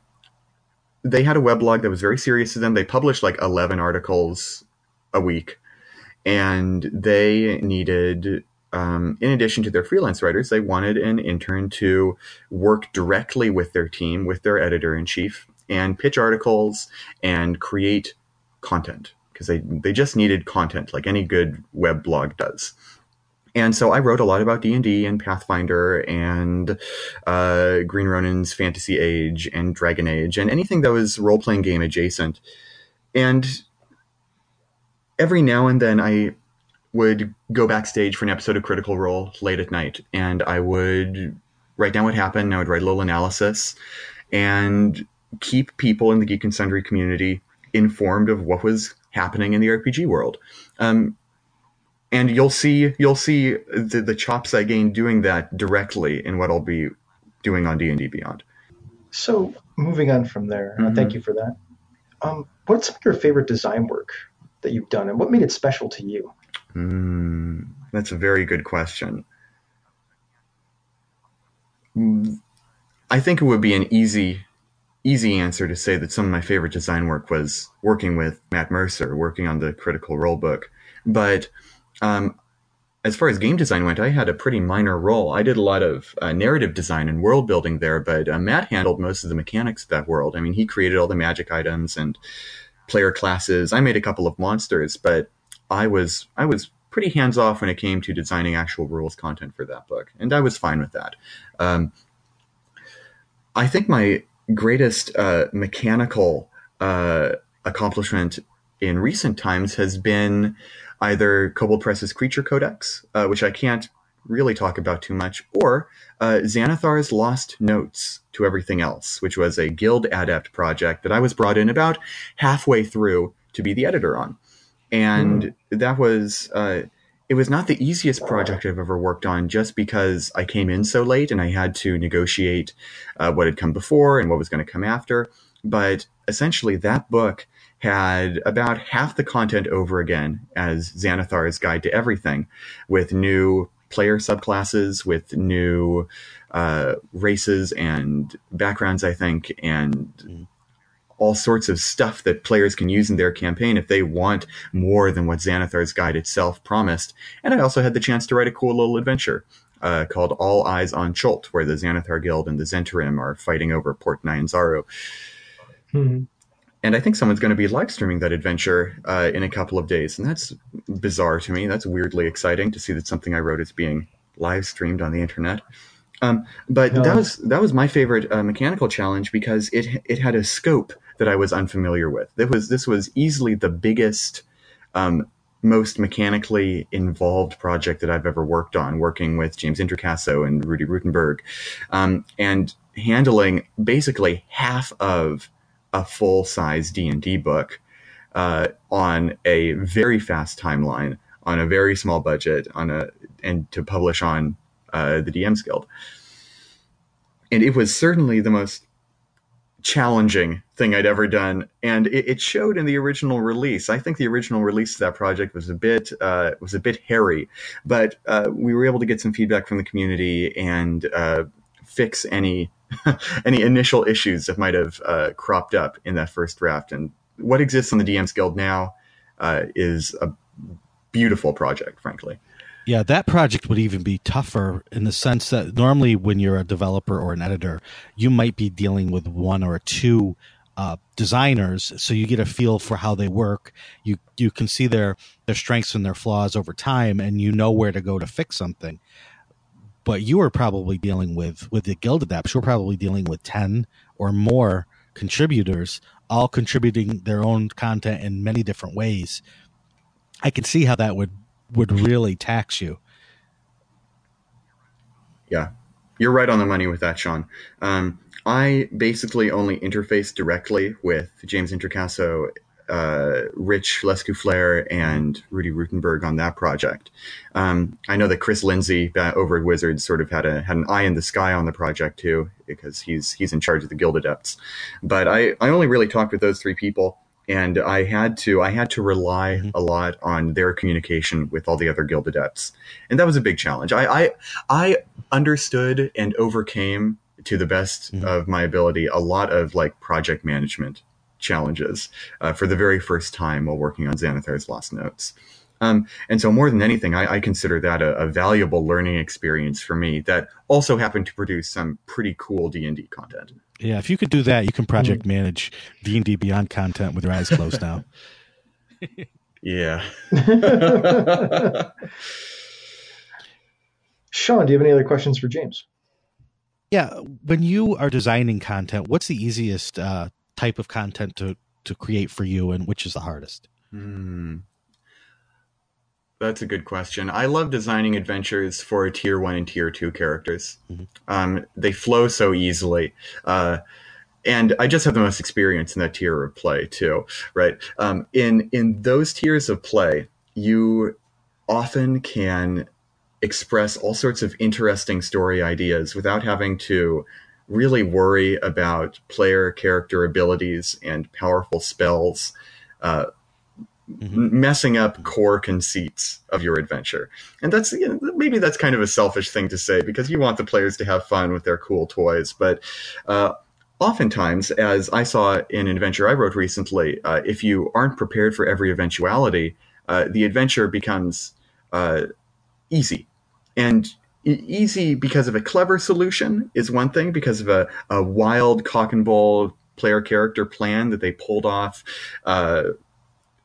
[SPEAKER 5] they had a weblog that was very serious to them. They published like 11 articles a week and they needed um, in addition to their freelance writers they wanted an intern to work directly with their team with their editor-in-chief and pitch articles and create content because they, they just needed content like any good web blog does and so I wrote a lot about D and D and Pathfinder and uh, Green Ronin's Fantasy Age and Dragon Age and anything that was role playing game adjacent. And every now and then I would go backstage for an episode of Critical Role late at night, and I would write down what happened. I would write a little analysis and keep people in the Geek and Sundry community informed of what was happening in the RPG world. Um, and you'll see you'll see the, the chops I gained doing that directly in what I'll be doing on D and D Beyond.
[SPEAKER 3] So moving on from there, uh,
[SPEAKER 5] Mhm.
[SPEAKER 3] thank you for that. Um, what's some of your favorite design work that you've done, and what made it special to you?
[SPEAKER 5] Hmm, that's a very good question. Mm, I think it would be an easy easy answer to say that some of my favorite design work was working with Matt Mercer, working on the Critical Role book. But um, as far as game design went, I had a pretty minor role. I did a lot of uh, narrative design and world building there, but uh, Matt handled most of the mechanics of that world. I mean, he created all the magic items and player classes. I made a couple of monsters, but I was I was pretty hands off when it came to designing actual rules content for that book, and I was fine with that. Um, I think my greatest uh, mechanical uh, accomplishment in recent times has been either Kobold Press's Creature Codex, uh, which I can't really talk about too much, or uh, Xanathar's Lost Notes to Everything Else, which was a Guild Adept project that I was brought in about halfway through to be the editor on. And that was, uh, it was not the easiest project I've ever worked on just because I came in so late and I had to negotiate uh, what had come before and what was going to come after. But essentially, that book had about half the content over again as Xanathar's Guide to Everything, with new player subclasses, with new uh, races and backgrounds, I think, and all sorts of stuff that players can use in their campaign if they want more than what Xanathar's Guide itself promised. And I also had the chance to write a cool little adventure. Uh, called All Eyes on Chult, where the Xanathar Guild and the Zhentarim are fighting over Port Nyanzaru
[SPEAKER 3] Hmm.
[SPEAKER 5] and I think someone's going to be live streaming that adventure uh, in a couple of days, and that's bizarre to me. That's weirdly exciting to see that something I wrote is being live streamed on the internet. Um, but
[SPEAKER 3] Yeah.
[SPEAKER 5] that was that was my favorite uh, mechanical challenge because it it had a scope that I was unfamiliar with. That was this was easily the biggest, um, most mechanically involved project that I've ever worked on. Working with James Introcaso and Ruty Rutenberg, um, and handling basically half of a full size D and D book uh, on a very fast timeline, on a very small budget, on a and to publish on uh, the DM's Guild. And it was certainly the most challenging thing I'd ever done, and it, it showed in the original release. I think the original release of that project was a bit uh, was a bit hairy, but uh, we were able to get some feedback from the community and uh, fix any any initial issues that might have uh, cropped up in that first draft. And what exists on the DM's Guild now uh, is a beautiful project, frankly.
[SPEAKER 4] Yeah, that project would even be tougher in the sense that normally when you're a developer or an editor, you might be dealing with one or two uh, designers, so you get a feel for how they work. You you can see their their strengths and their flaws over time, and you know where to go to fix something. But you are probably dealing with with the Guild Adepts. You're probably dealing with ten or more contributors, all contributing their own content in many different ways. I can see how that would would really tax you.
[SPEAKER 5] Yeah, you're right on the money with that, Sean. Um, I basically only interface directly with James Introcaso, uh, Rich Lescouflair, and Ruty Rutenberg on that project. Um, I know that Chris Lindsay uh, over at Wizards sort of had a had an eye in the sky on the project too, because he's he's in charge of the Guild Adepts. But I, I only really talked with those three people and I had to I had to rely
[SPEAKER 4] Mhm.
[SPEAKER 5] a lot on their communication with all the other guild adepts, and that was a big challenge. I I, I understood and overcame to the best
[SPEAKER 4] Mhm.
[SPEAKER 5] of my ability a lot of like project management challenges uh, for the very first time while working on Xanathar's Lost Notes. Um, and so, more than anything, I, I consider that a, a valuable learning experience for me. That also happened to produce some pretty cool D and D content.
[SPEAKER 4] Yeah, if you could do that, you can project manage D and D Beyond content with your eyes closed now.
[SPEAKER 5] Yeah.
[SPEAKER 3] Sean, do you have any other questions for James?
[SPEAKER 4] Yeah, when you are designing content, what's the easiest uh, type of content to to create for you, and which is the hardest?
[SPEAKER 5] Hmm. That's a good question. I love designing adventures for tier one and tier two characters.
[SPEAKER 4] Mhm.
[SPEAKER 5] Um, they flow so easily. Uh, and I just have the most experience in that tier of play too, right? Um, in in those tiers of play, you often can express all sorts of interesting story ideas without having to really worry about player character abilities and powerful spells. Uh,
[SPEAKER 4] Mhm.
[SPEAKER 5] messing up core conceits of your adventure. And that's you know, maybe that's kind of a selfish thing to say because you want the players to have fun with their cool toys, but uh, oftentimes, as I saw in an adventure I wrote recently, uh, if you aren't prepared for every eventuality, uh, the adventure becomes uh, easy. And easy because of a clever solution is one thing, because of a, a wild cock and bull player character plan that they pulled off. Uh,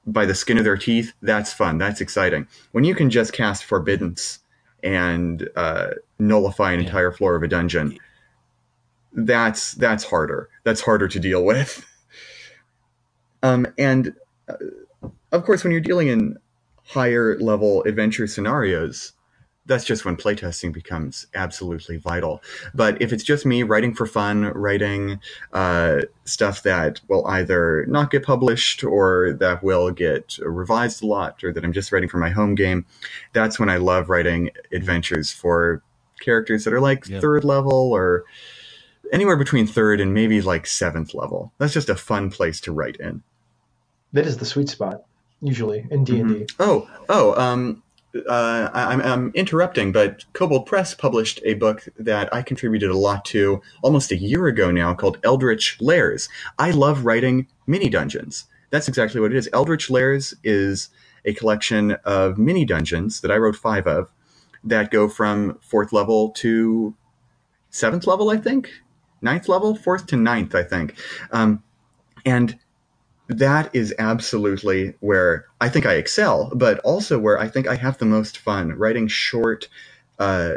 [SPEAKER 5] by the skin of their teeth, that's fun. That's exciting. When you can just cast Forbiddance and uh, nullify an
[SPEAKER 4] Yeah.
[SPEAKER 5] entire floor of a dungeon, that's that's harder. That's harder to deal with. Um, and uh, of course, when you're dealing in higher level adventure scenarios, that's just when playtesting becomes absolutely vital. But if it's just me writing for fun, writing uh, stuff that will either not get published or that will get revised a lot, or that I'm just writing for my home game, that's when I love writing adventures for characters that are like
[SPEAKER 4] Yep.
[SPEAKER 5] third level or anywhere between third and maybe like seventh level. That's just a fun place to write in.
[SPEAKER 3] That is the sweet spot usually in D and D.
[SPEAKER 5] Oh, oh, um, uh, I'm, I'm interrupting, but Kobold Press published a book that I contributed a lot to almost a year ago now called Eldritch Lairs. I love writing mini dungeons. That's exactly what it is. Eldritch Lairs is a collection of mini dungeons that I wrote five of that go from fourth level to seventh level, I think. Ninth level, fourth to ninth, I think. Um, and that is absolutely where I think I excel, but also where I think I have the most fun writing short uh,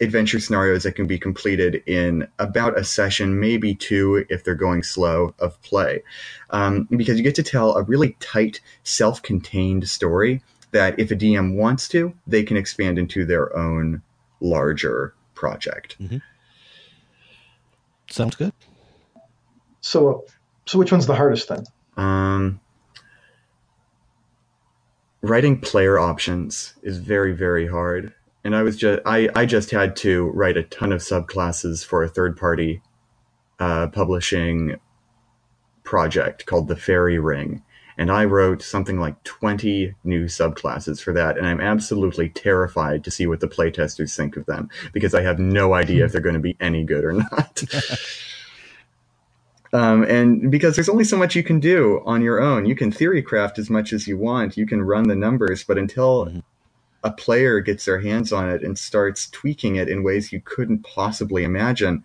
[SPEAKER 5] adventure scenarios that can be completed in about a session, maybe two if they're going slow of play. Um, because you get to tell a really tight, self contained story that if a DM wants to, they can expand into their own larger project.
[SPEAKER 4] Sounds good.
[SPEAKER 3] So, so which one's the hardest then?
[SPEAKER 5] Um, writing player options is very very hard, and I was just I I just had to write a ton of subclasses for a third party uh, publishing project called the Fairy Ring. And I wrote something like 20 new subclasses for that, and I'm absolutely terrified to see what the playtesters think of them because I have no idea if they're going to be any good or not. Um, and because there's only so much you can do on your own, you can theory craft as much as you want, you can run the numbers, but until
[SPEAKER 4] Mhm.
[SPEAKER 5] a player gets their hands on it and starts tweaking it in ways you couldn't possibly imagine,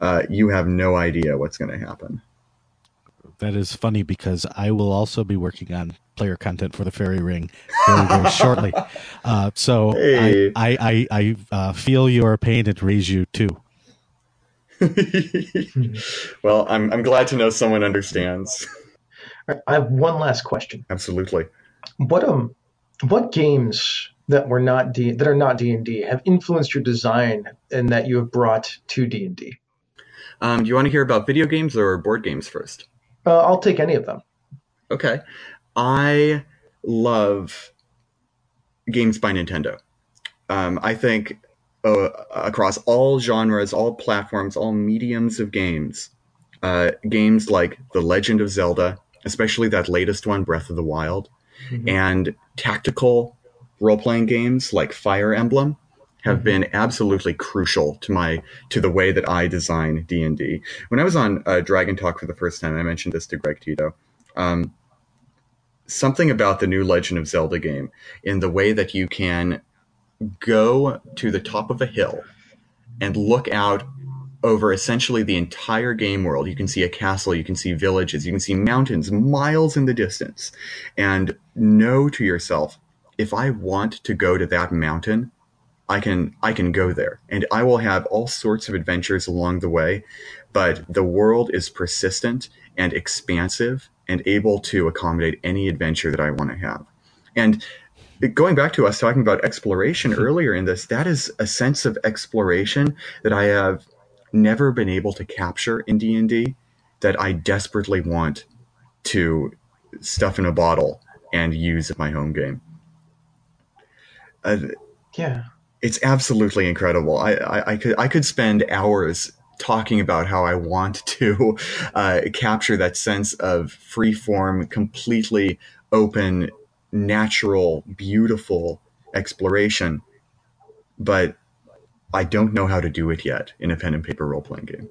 [SPEAKER 5] uh, you have no idea what's going to happen.
[SPEAKER 4] That is funny because I will also be working on player content for the Fairy Ring very, very shortly. Uh, so
[SPEAKER 5] Hey.
[SPEAKER 4] I, I, I, I uh, feel your pain and raise you too.
[SPEAKER 5] well, I'm, I'm glad to know someone understands.
[SPEAKER 3] Right, I have one last question.
[SPEAKER 5] Absolutely.
[SPEAKER 3] What um, what games that were not D that are not D and D have influenced your design and that you have brought to D and D?
[SPEAKER 5] Um, do you want to hear about video games or board games first?
[SPEAKER 3] Uh, I'll take any of them.
[SPEAKER 5] Okay. I love games by Nintendo. Um, I think uh, across all genres, all platforms, all mediums of games, uh, games like The Legend of Zelda, especially that latest one, Breath of the Wild,
[SPEAKER 3] Mhm.
[SPEAKER 5] and tactical role playing games like Fire Emblem have
[SPEAKER 3] Mhm.
[SPEAKER 5] been absolutely crucial to my to the way that I design D and D. When I was on uh, Dragon Talk for the first time, I mentioned this to Greg Tito. Um, something about the new Legend of Zelda game in the way that you can go to the top of a hill and look out over essentially the entire game world. You can see a castle, you can see villages, you can see mountains miles in the distance, and know to yourself, if I want to go to that mountain, I can I can go there, and I will have all sorts of adventures along the way. But the world is persistent and expansive and able to accommodate any adventure that I want to have. And going back to us talking about exploration earlier in this, that is a sense of exploration that I have never been able to capture in D&D that I desperately want to stuff in a bottle and use at my home game. Uh,
[SPEAKER 3] Yeah.
[SPEAKER 5] it's absolutely incredible. I, I, I could I could spend hours talking about how I want to uh, capture that sense of free form, completely open, natural, beautiful exploration, but I don't know how to do it yet in a pen and paper role playing game.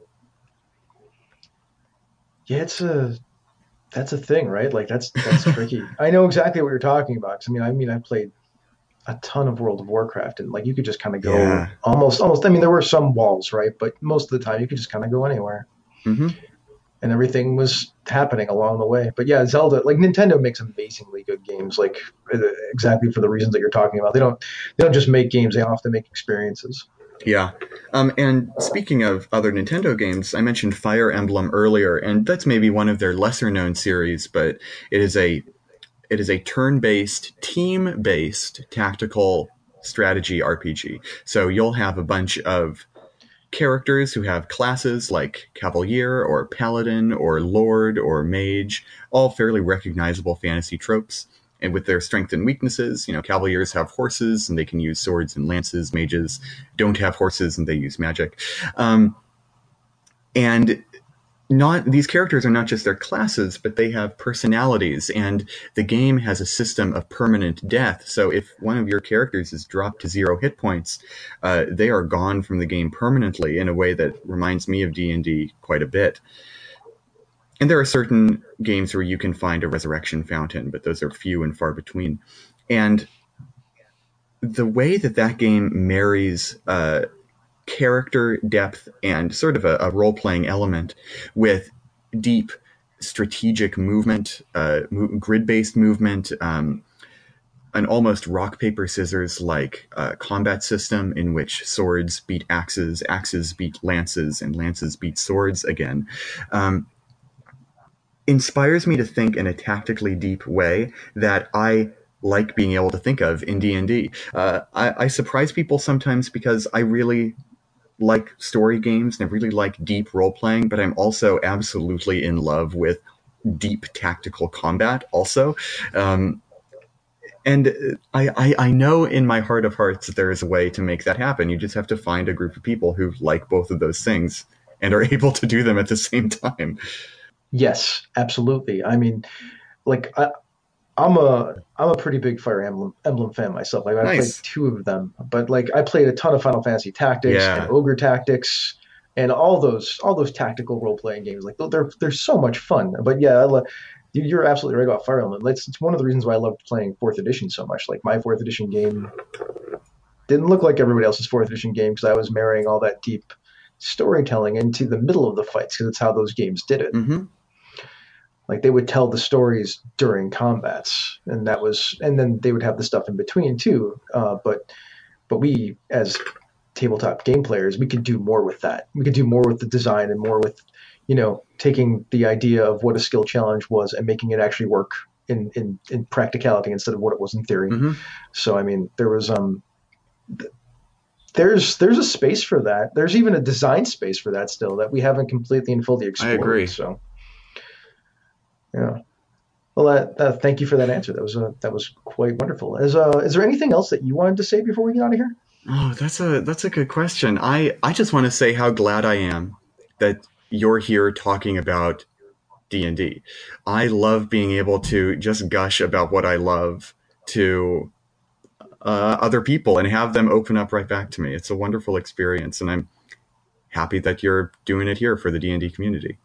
[SPEAKER 3] Yeah, it's a that's a thing, right? Like that's that's tricky. I know exactly what you're talking about. 'cause I mean, I mean, I played a ton of World of Warcraft, and like you could just kind of go
[SPEAKER 5] Yeah.
[SPEAKER 3] almost, almost. I mean, there were some walls, right? But most of the time, you could just kind of go anywhere.
[SPEAKER 5] hmm
[SPEAKER 3] and everything was happening along the way. But yeah, Zelda, like Nintendo makes amazingly good games, like uh, exactly for the reasons that you're talking about. They don't they don't just make games; they often make experiences.
[SPEAKER 5] Yeah. Um, and speaking of other Nintendo games, I mentioned Fire Emblem earlier, and that's maybe one of their lesser known series, but it is a it is a turn-based, team-based tactical strategy RPG. So you'll have a bunch of characters who have classes like Cavalier or Paladin or Lord or Mage, all fairly recognizable fantasy tropes. And with their strengths and weaknesses, you know, Cavaliers have horses and they can use swords and lances. Mages don't have horses and they use magic. Um, and not these characters are not just their classes, but they have personalities, and the game has a system of permanent death. So if one of your characters is dropped to zero hit points, uh, they are gone from the game permanently in a way that reminds me of D and D quite a bit. And there are certain games where you can find a resurrection fountain, but those are few and far between. And the way that that game marries uh, character depth and sort of a, a role playing element with deep strategic movement, uh, mo- grid based movement, um, an almost rock paper scissors like uh, combat system in which swords beat axes, axes beat lances, and lances beat swords again. Um, inspires me to think in a tactically deep way that I like being able to think of in D&D. Uh, I, I surprise people sometimes because I really like story games and I really like deep role playing, but I'm also absolutely in love with deep tactical combat also. Um, and I, I, I know in my heart of hearts that there is a way to make that happen. You just have to find a group of people who like both of those things and are able to do them at the same time.
[SPEAKER 3] Yes, absolutely. I mean, like I, I'm a I'm a pretty big Fire Emblem Emblem fan myself. Like I
[SPEAKER 5] Nice.
[SPEAKER 3] played two of them, but like I played a ton of Final Fantasy Tactics
[SPEAKER 5] Yeah.
[SPEAKER 3] and Ogre Tactics and all those all those tactical role playing games. Like they're they're so much fun. But yeah, lo- you're absolutely right about Fire Emblem. It's, it's one of the reasons why I loved playing Fourth Edition so much. Like my Fourth Edition game didn't look like everybody else's Fourth Edition game because I was marrying all that deep storytelling into the middle of the fights because it's how those games did it
[SPEAKER 5] hmm
[SPEAKER 3] like they would tell the stories during combats and that was and then they would have the stuff in between too uh, but but we as tabletop game players we could do more with that. We could do more with the design and more with you know taking the idea of what a skill challenge was and making it actually work in in, in practicality instead of what it was in theory.
[SPEAKER 5] Hmm
[SPEAKER 3] so i mean there was um th- there's there's a space for that. There's even a design space for that still that we haven't completely and fully explored I
[SPEAKER 5] agree.
[SPEAKER 3] so yeah well that, that thank you for that answer that was uh, that was quite wonderful is uh is there anything else that you wanted to say before we get out of here
[SPEAKER 5] Oh, that's a that's a good question. I I just want to say how glad I am that you're here talking about D&D. I love being able to just gush about what I love to uh, other people and have them open up right back to me. It's a wonderful experience and I'm happy that you're doing it here for the D&D community.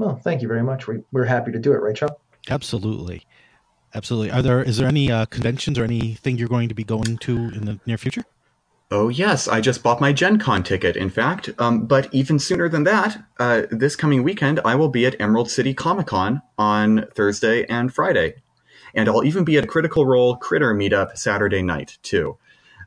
[SPEAKER 3] Well thank you very much we, we're happy to do it Rachel.
[SPEAKER 4] Absolutely. Absolutely. Are there is there any uh, conventions or anything you're going to be going to in the near future?
[SPEAKER 5] Oh yes, I just bought my Gen Con ticket, in fact. Um, but even sooner than that, uh, this coming weekend, I will be at Emerald City Comic Con on Thursday and Friday. And I'll even be at a Critical Role Critter Meetup Saturday night, too.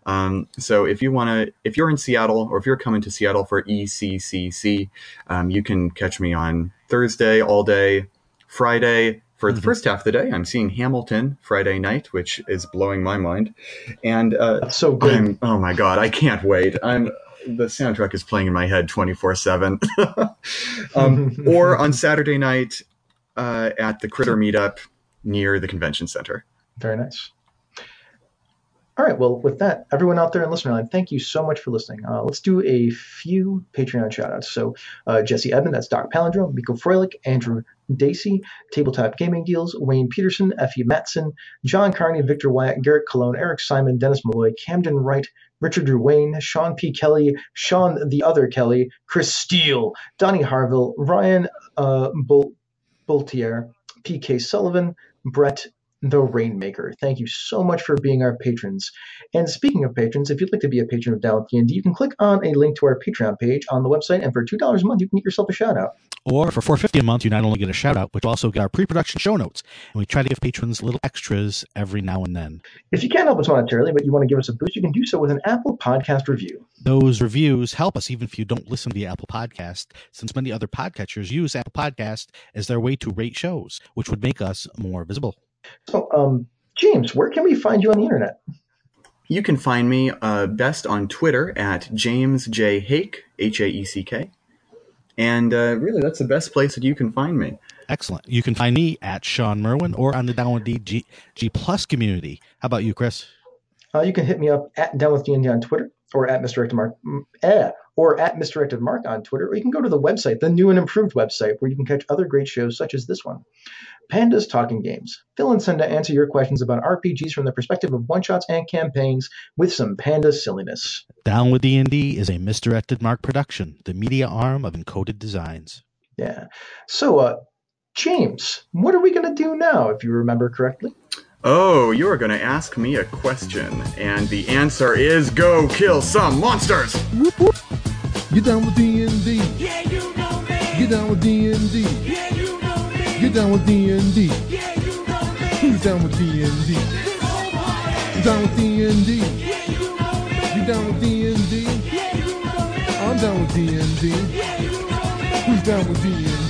[SPEAKER 5] Um, so if you want to, if you're in Seattle or if you're coming to Seattle for ECCC, um, you can catch me on Thursday all day, Friday. For the
[SPEAKER 4] Mhm.
[SPEAKER 5] first half of the day, I'm seeing Hamilton Friday night, which is blowing my mind. And uh,
[SPEAKER 3] so good
[SPEAKER 5] I'm, oh my god, I can't wait. I'm the soundtrack is playing in my head 24 7 um, or on saturday night uh, at the critter meetup near the convention center
[SPEAKER 3] Very nice. All right. Well, with that, everyone out there in listener thank you so much for listening. Uh, let's do a few Patreon shout outs. So, uh, Jesse Edmond, that's Doc Palindrome, Miko Froelich, Andrew Dacey, Tabletop Gaming Deals, Wayne Peterson, Effie Matson, John Carney, Victor Wyatt, Garrett Cologne, Eric Simon, Dennis Malloy, Camden Wright, Richard Drew Wayne, Sean P. Kelly, Sean the Other Kelly, Chris Steele, Donnie Harville, Ryan uh, Bultier, P.K. Sullivan, Brett the Rainmaker. Thank you so much for being our patrons. And speaking of patrons, if you'd like to be a patron of Down with D&D, you can click on a link to our Patreon page on the website, and for $2 a month, you can get yourself a shout out.
[SPEAKER 4] Or for four fifty a month, you not only get a shout out, but you also get our pre production show notes. And we try to give patrons little extras every now and then.
[SPEAKER 3] If you can't help us monetarily, but you want to give us a boost, you can do so with an Apple Podcast review.
[SPEAKER 4] Those reviews help us even if you don't listen via Apple Podcast, since many other podcatchers use Apple Podcast as their way to rate shows, which would make us more visible.
[SPEAKER 3] So, um, James, where can we find you on the internet?
[SPEAKER 5] You can find me uh, best on Twitter at James J Haeck, H A E C K. And uh, really, that's the best place that you can find me.
[SPEAKER 4] Excellent. You can find me at Sean Merwin or on the Down with D G, G Plus community. How about you, Chris?
[SPEAKER 3] Uh, you can hit me up at Down with D&D on Twitter or at Misdirected Mark, mm, eh, or at Misdirected Mark on Twitter, or you can go to the website, the new and improved website, where you can catch other great shows such as this one. Pandas Talking Games. Phil and Senda answer your questions about RPGs from the perspective of one-shots and campaigns with some panda silliness.
[SPEAKER 4] Down with D&D is a misdirected mark production, the media arm of Encoded Designs.
[SPEAKER 3] Yeah. So, uh, James, what are we going to do now, if you remember correctly?
[SPEAKER 5] Oh, you are going to ask me a question, and the answer is go kill some monsters!
[SPEAKER 1] Whoop whoop. Get down with D&D.
[SPEAKER 2] Yeah, you know me.
[SPEAKER 1] Get down with D&D.
[SPEAKER 2] Yeah, you know me.
[SPEAKER 1] Get down with D&D.
[SPEAKER 2] Yeah, you know me.
[SPEAKER 1] Who's down with D&D?
[SPEAKER 2] Party.
[SPEAKER 1] Down with D&D.
[SPEAKER 2] Yeah, you know me.
[SPEAKER 1] You down with D&D?
[SPEAKER 2] Yeah, you know me.
[SPEAKER 1] I'm down with D&D.
[SPEAKER 2] Yeah, you know me.
[SPEAKER 1] Who's down with D&D?